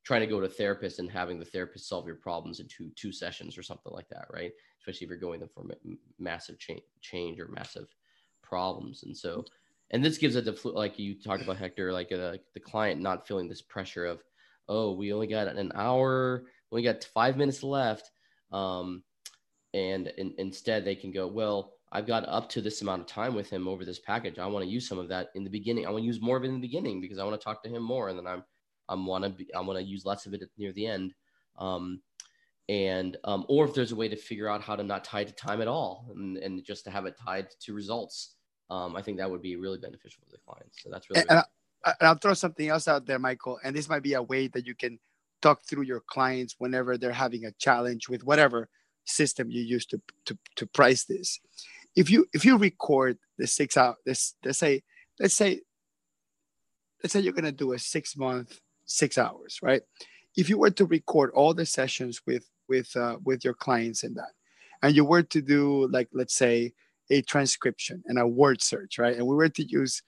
trying to go to a therapist and having the therapist solve your problems in two two sessions or something like that, right? Especially if you're going for massive change change or massive problems. And so, and this gives it the like you talked about Hector, like uh, the client not feeling this pressure of, oh, we only got an hour, we only got five minutes left, um, and, and instead they can go, well, I've got up to this amount of time with him over this package. I want to use some of that in the beginning. I want to use more of it in the beginning because I want to talk to him more, and then I'm I want to be I want to use less of it near the end. Um, and um, or if there's a way to figure out how to not tie to time at all and, and just to have it tied to results um, i think that would be really beneficial for the clients so that's really and, and, I, and i'll throw something else out there michael and this might be a way that you can talk through your clients whenever they're having a challenge with whatever system you use to, to, to price this if you if you record the six out this let's say let's say let's say you're to do a six month six hours, right? If you were to record all the sessions with with uh, with your clients in that, and you were to do like let's say a transcription and a word search, right? And we were to use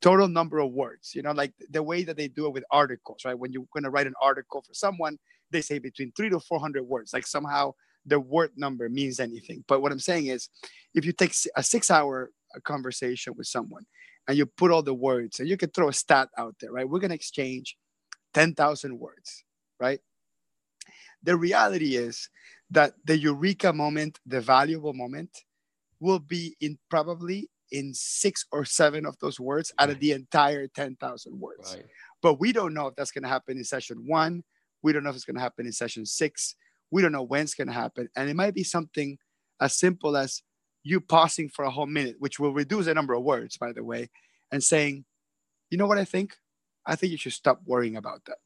total number of words, you know, like the way that they do it with articles, right? When you're going to write an article for someone, they say between three to 400 words, like somehow the word number means anything. But what I'm saying is, if you take a six hour uh, conversation with someone and you put all the words and you can throw a stat out there, right? We're going to exchange 10,000 words, right? The reality is that the eureka moment, the valuable moment, will be in probably in six or seven of those words right. out of the entire 10,000 words. Right. But we don't know if that's going to happen in session one. We don't know if it's going to happen in session six. We don't know when it's going to happen. And it might be something as simple as you pausing for a whole minute, which will reduce the number of words, by the way, and saying, you know what I think? I think you should stop worrying about that.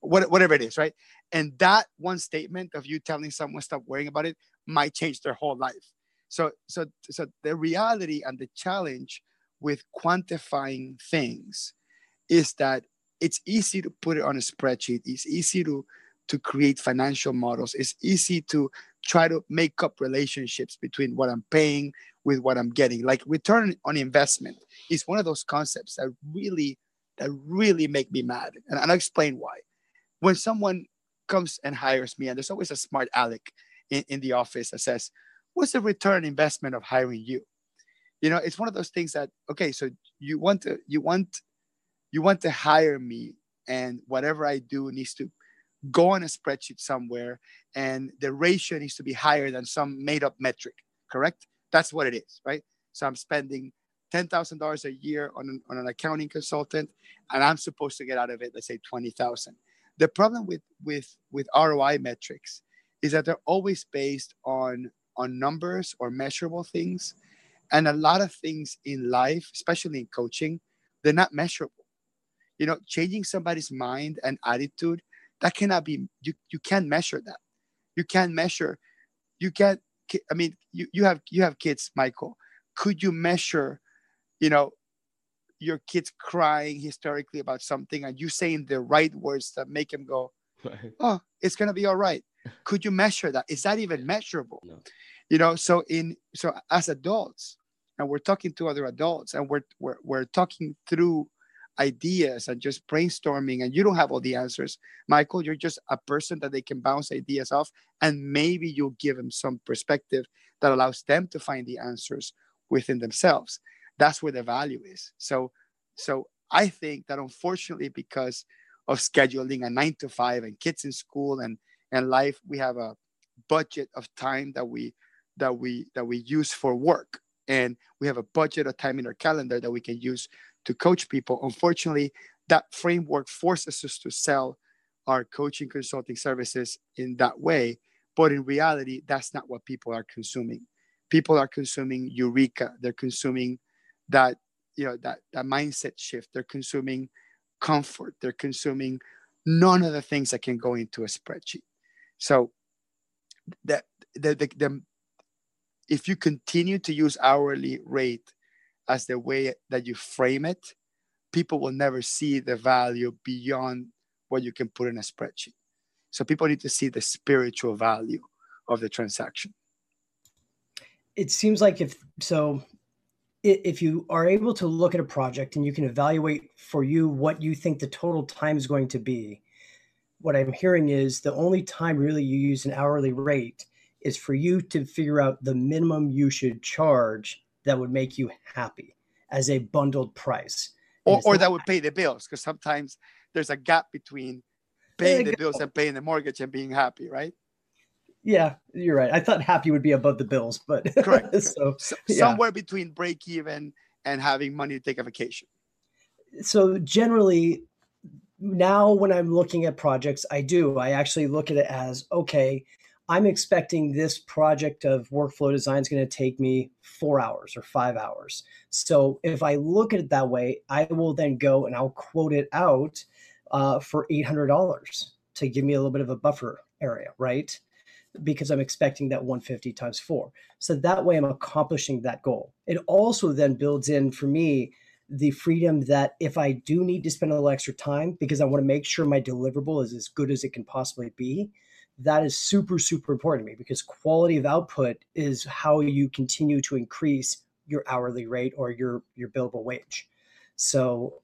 What, whatever it is, right? And that one statement of you telling someone stop worrying about it might change their whole life. So, so, so the reality and the challenge with quantifying things is that it's easy to put it on a spreadsheet. It's easy to to create financial models. It's easy to try to make up relationships between what I'm paying with what I'm getting. Like return on investment is one of those concepts that really that really make me mad. And, and I'll explain why. When someone comes and hires me, and there's always a smart aleck in, in the office that says, What's the return investment of hiring you? You know, it's one of those things that, okay, so you want to, you want, you want to hire me, and whatever I do needs to go on a spreadsheet somewhere, and the ratio needs to be higher than some made up metric, correct? That's what it is, right? So I'm spending $10,000 a year on an, on an accounting consultant, and I'm supposed to get out of it, let's say 20,000. The problem with, with, with ROI metrics is that they're always based on, on numbers or measurable things. And a lot of things in life, especially in coaching, they're not measurable. You know, changing somebody's mind and attitude, that cannot be, you, you can't measure that. You can't measure, you can't, I mean, you, you have you have kids, Michael. Could you measure you know, your kids crying hysterically about something and you saying the right words that make him go, oh, it's going to be all right. Could you measure that? Is that even measurable? No. You know, so in, so as adults, and we're talking to other adults and we're, we're, we're talking through ideas and just brainstorming and you don't have all the answers michael you're just a person that they can bounce ideas off and maybe you'll give them some perspective that allows them to find the answers within themselves that's where the value is. So, so I think that unfortunately, because of scheduling a nine to five and kids in school and and life, we have a budget of time that we that we that we use for work, and we have a budget of time in our calendar that we can use to coach people. Unfortunately, that framework forces us to sell our coaching consulting services in that way. But in reality, that's not what people are consuming. People are consuming Eureka. They're consuming that you know that that mindset shift they're consuming comfort they're consuming none of the things that can go into a spreadsheet so that the, the, the if you continue to use hourly rate as the way that you frame it, people will never see the value beyond what you can put in a spreadsheet. So people need to see the spiritual value of the transaction. It seems like if so, if you are able to look at a project and you can evaluate for you what you think the total time is going to be, what I'm hearing is the only time really you use an hourly rate is for you to figure out the minimum you should charge that would make you happy as a bundled price. Or, or that would pay the bills because sometimes there's a gap between paying the bills and paying the mortgage and being happy, right? Yeah, you're right. I thought happy would be above the bills, but correct. so, so yeah. somewhere between break even and having money to take a vacation. So generally, now when I'm looking at projects, I do. I actually look at it as okay. I'm expecting this project of workflow design is going to take me four hours or five hours. So if I look at it that way, I will then go and I'll quote it out uh, for $800 to give me a little bit of a buffer area, right? Because I'm expecting that 150 times four. So that way I'm accomplishing that goal. It also then builds in for me the freedom that if I do need to spend a little extra time because I want to make sure my deliverable is as good as it can possibly be, that is super, super important to me because quality of output is how you continue to increase your hourly rate or your your billable wage. So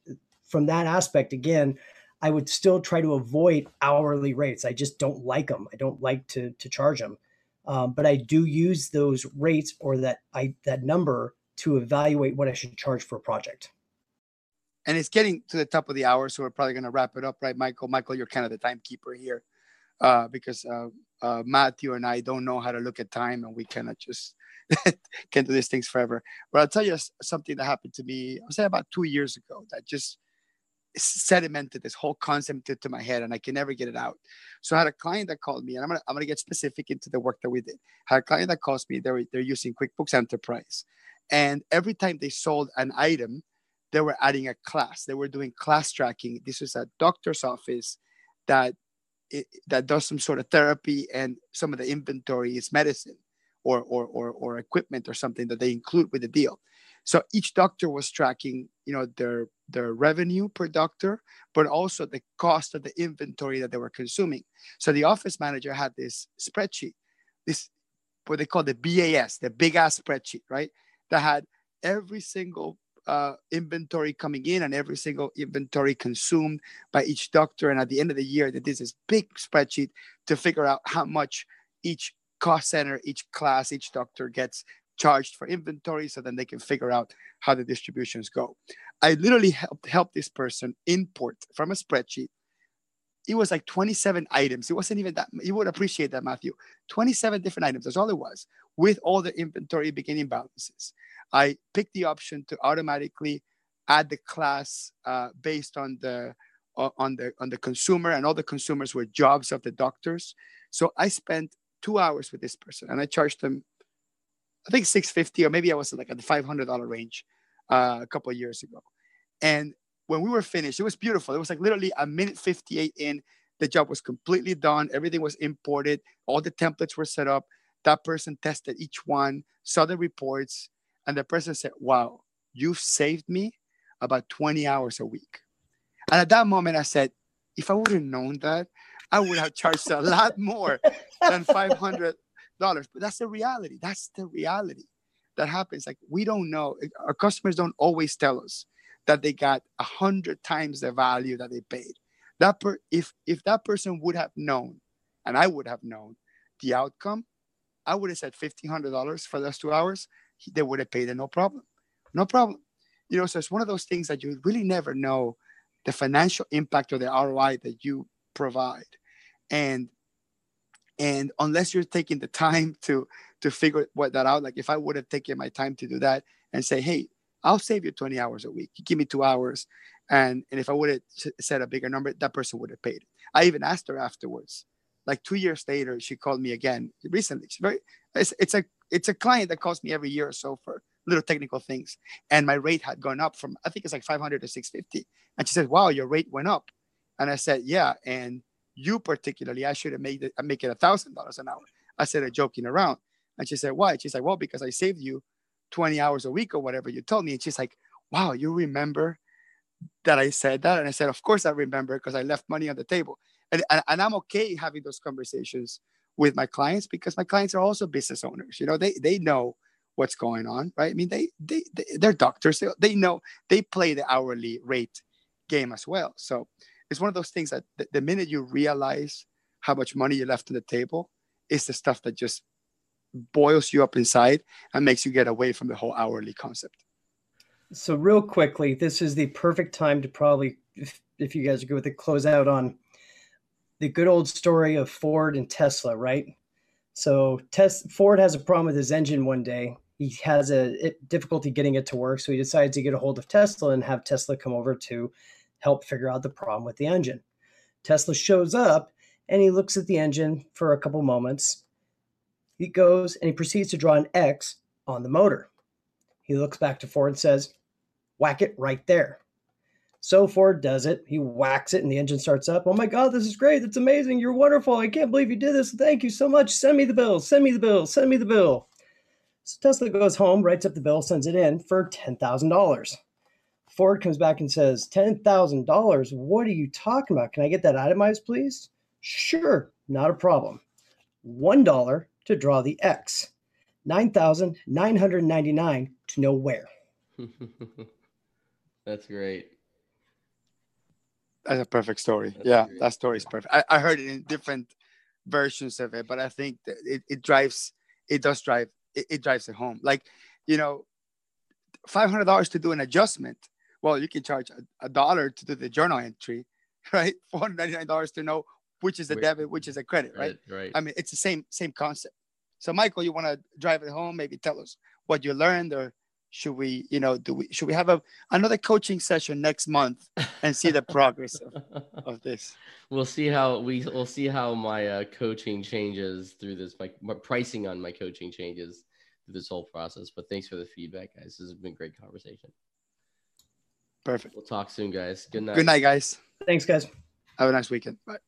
from that aspect, again, I would still try to avoid hourly rates. I just don't like them. I don't like to to charge them. Um, but I do use those rates or that I that number to evaluate what I should charge for a project. And it's getting to the top of the hour, so we're probably going to wrap it up, right, Michael? Michael, you're kind of the timekeeper here, uh, because uh, uh, Matthew and I don't know how to look at time, and we cannot just can do these things forever. But I'll tell you something that happened to me. I'll say about two years ago that just sedimented this whole concept into my head and I can never get it out. So I had a client that called me and I'm gonna I'm gonna get specific into the work that we did. I had a client that calls me, they're they're using QuickBooks Enterprise. And every time they sold an item, they were adding a class. They were doing class tracking. This was a doctor's office that it, that does some sort of therapy and some of the inventory is medicine or, or, or, or equipment or something that they include with the deal. So each doctor was tracking, you know, their their revenue per doctor, but also the cost of the inventory that they were consuming. So the office manager had this spreadsheet, this what they call the BAS, the big ass spreadsheet, right? That had every single uh, inventory coming in and every single inventory consumed by each doctor. And at the end of the year, that this is big spreadsheet to figure out how much each cost center, each class, each doctor gets charged for inventory so then they can figure out how the distributions go. I literally helped help this person import from a spreadsheet. It was like 27 items. It wasn't even that you would appreciate that, Matthew. 27 different items. That's all it was with all the inventory beginning balances. I picked the option to automatically add the class uh, based on the on the on the consumer and all the consumers were jobs of the doctors. So I spent two hours with this person and I charged them I think 650 or maybe I was like at the $500 range uh, a couple years ago. And when we were finished, it was beautiful. It was like literally a minute 58 in. The job was completely done. Everything was imported. All the templates were set up. That person tested each one, saw the reports, and the person said, Wow, you've saved me about 20 hours a week. And at that moment, I said, If I would have known that, I would have charged a lot more than 500 dollars. But that's the reality. That's the reality that happens. Like we don't know. Our customers don't always tell us that they got a hundred times the value that they paid. That per if if that person would have known, and I would have known the outcome, I would have said fifteen hundred dollars for those two hours. They would have paid it no problem, no problem. You know, so it's one of those things that you really never know the financial impact or the ROI that you provide, and and unless you're taking the time to to figure what that out like if i would have taken my time to do that and say hey i'll save you 20 hours a week. You give me two hours. And and if i would have said a bigger number that person would have paid. I even asked her afterwards. Like two years later she called me again recently. She's very it's, it's a it's a client that calls me every year or so for little technical things. And my rate had gone up from i think it's like 500 to 650 and she said wow your rate went up. And i said yeah. And you particularly, I should have made it make it a thousand dollars an hour. I said it joking around. And she said, why? She's like, well, because I saved you 20 hours a week or whatever you told me. And she's like, wow, you remember that I said that? And I said, of course I remember because I left money on the table. And, and, and I'm okay having those conversations with my clients because my clients are also business owners. You know, they, they know what's going on, right? I mean, they, they, they they're doctors. They, they know they play the hourly rate game as well. So it's one of those things that the, minute you realize how much money you left on the table is the stuff that just boils you up inside and makes you get away from the whole hourly concept. So, real quickly, this is the perfect time to probably, if, if you guys are good with it, close out on the good old story of Ford and Tesla, right? So, Tes- Ford has a problem with his engine one day. He has a it, difficulty getting it to work, so he decides to get a hold of Tesla and have Tesla come over to help figure out the problem with the engine. Tesla shows up and he looks at the engine for a couple moments. He goes and he proceeds to draw an X on the motor. He looks back to Ford and says, Whack it right there. So Ford does it. He whacks it and the engine starts up. Oh my God, this is great. That's amazing. You're wonderful. I can't believe you did this. Thank you so much. Send me the bill. Send me the bill. Send me the bill. So Tesla goes home, writes up the bill, sends it in for $10,000. Ford comes back and says, $10,000? What are you talking about? Can I get that itemized, please? Sure, not a problem. $1 to draw the X. 9,999 to know where. That's great. That's a perfect story. That's yeah, great. that story is perfect. I, I heard it in different versions of it, but I think that it, it drives, it does drive, it, it drives it home. Like, you know, $500 to do an adjustment. Well, you can charge a, a dollar to do the journal entry, right? $499 to know which is a debit, which is a credit, right? Right. Right. I mean, it's the same same concept. So, Michael, you want to drive it home? Maybe tell us what you learned, or should we, you know, do we should we have a another coaching session next month and see the progress of, of this? we'll see how we we'll see how my uh, coaching changes through this. My, my pricing on my coaching changes through this whole process. But thanks for the feedback, guys. This has been a great conversation. Perfect. We'll talk soon, guys. Good night. Good night, guys. Thanks, guys. Have a nice weekend. Bye.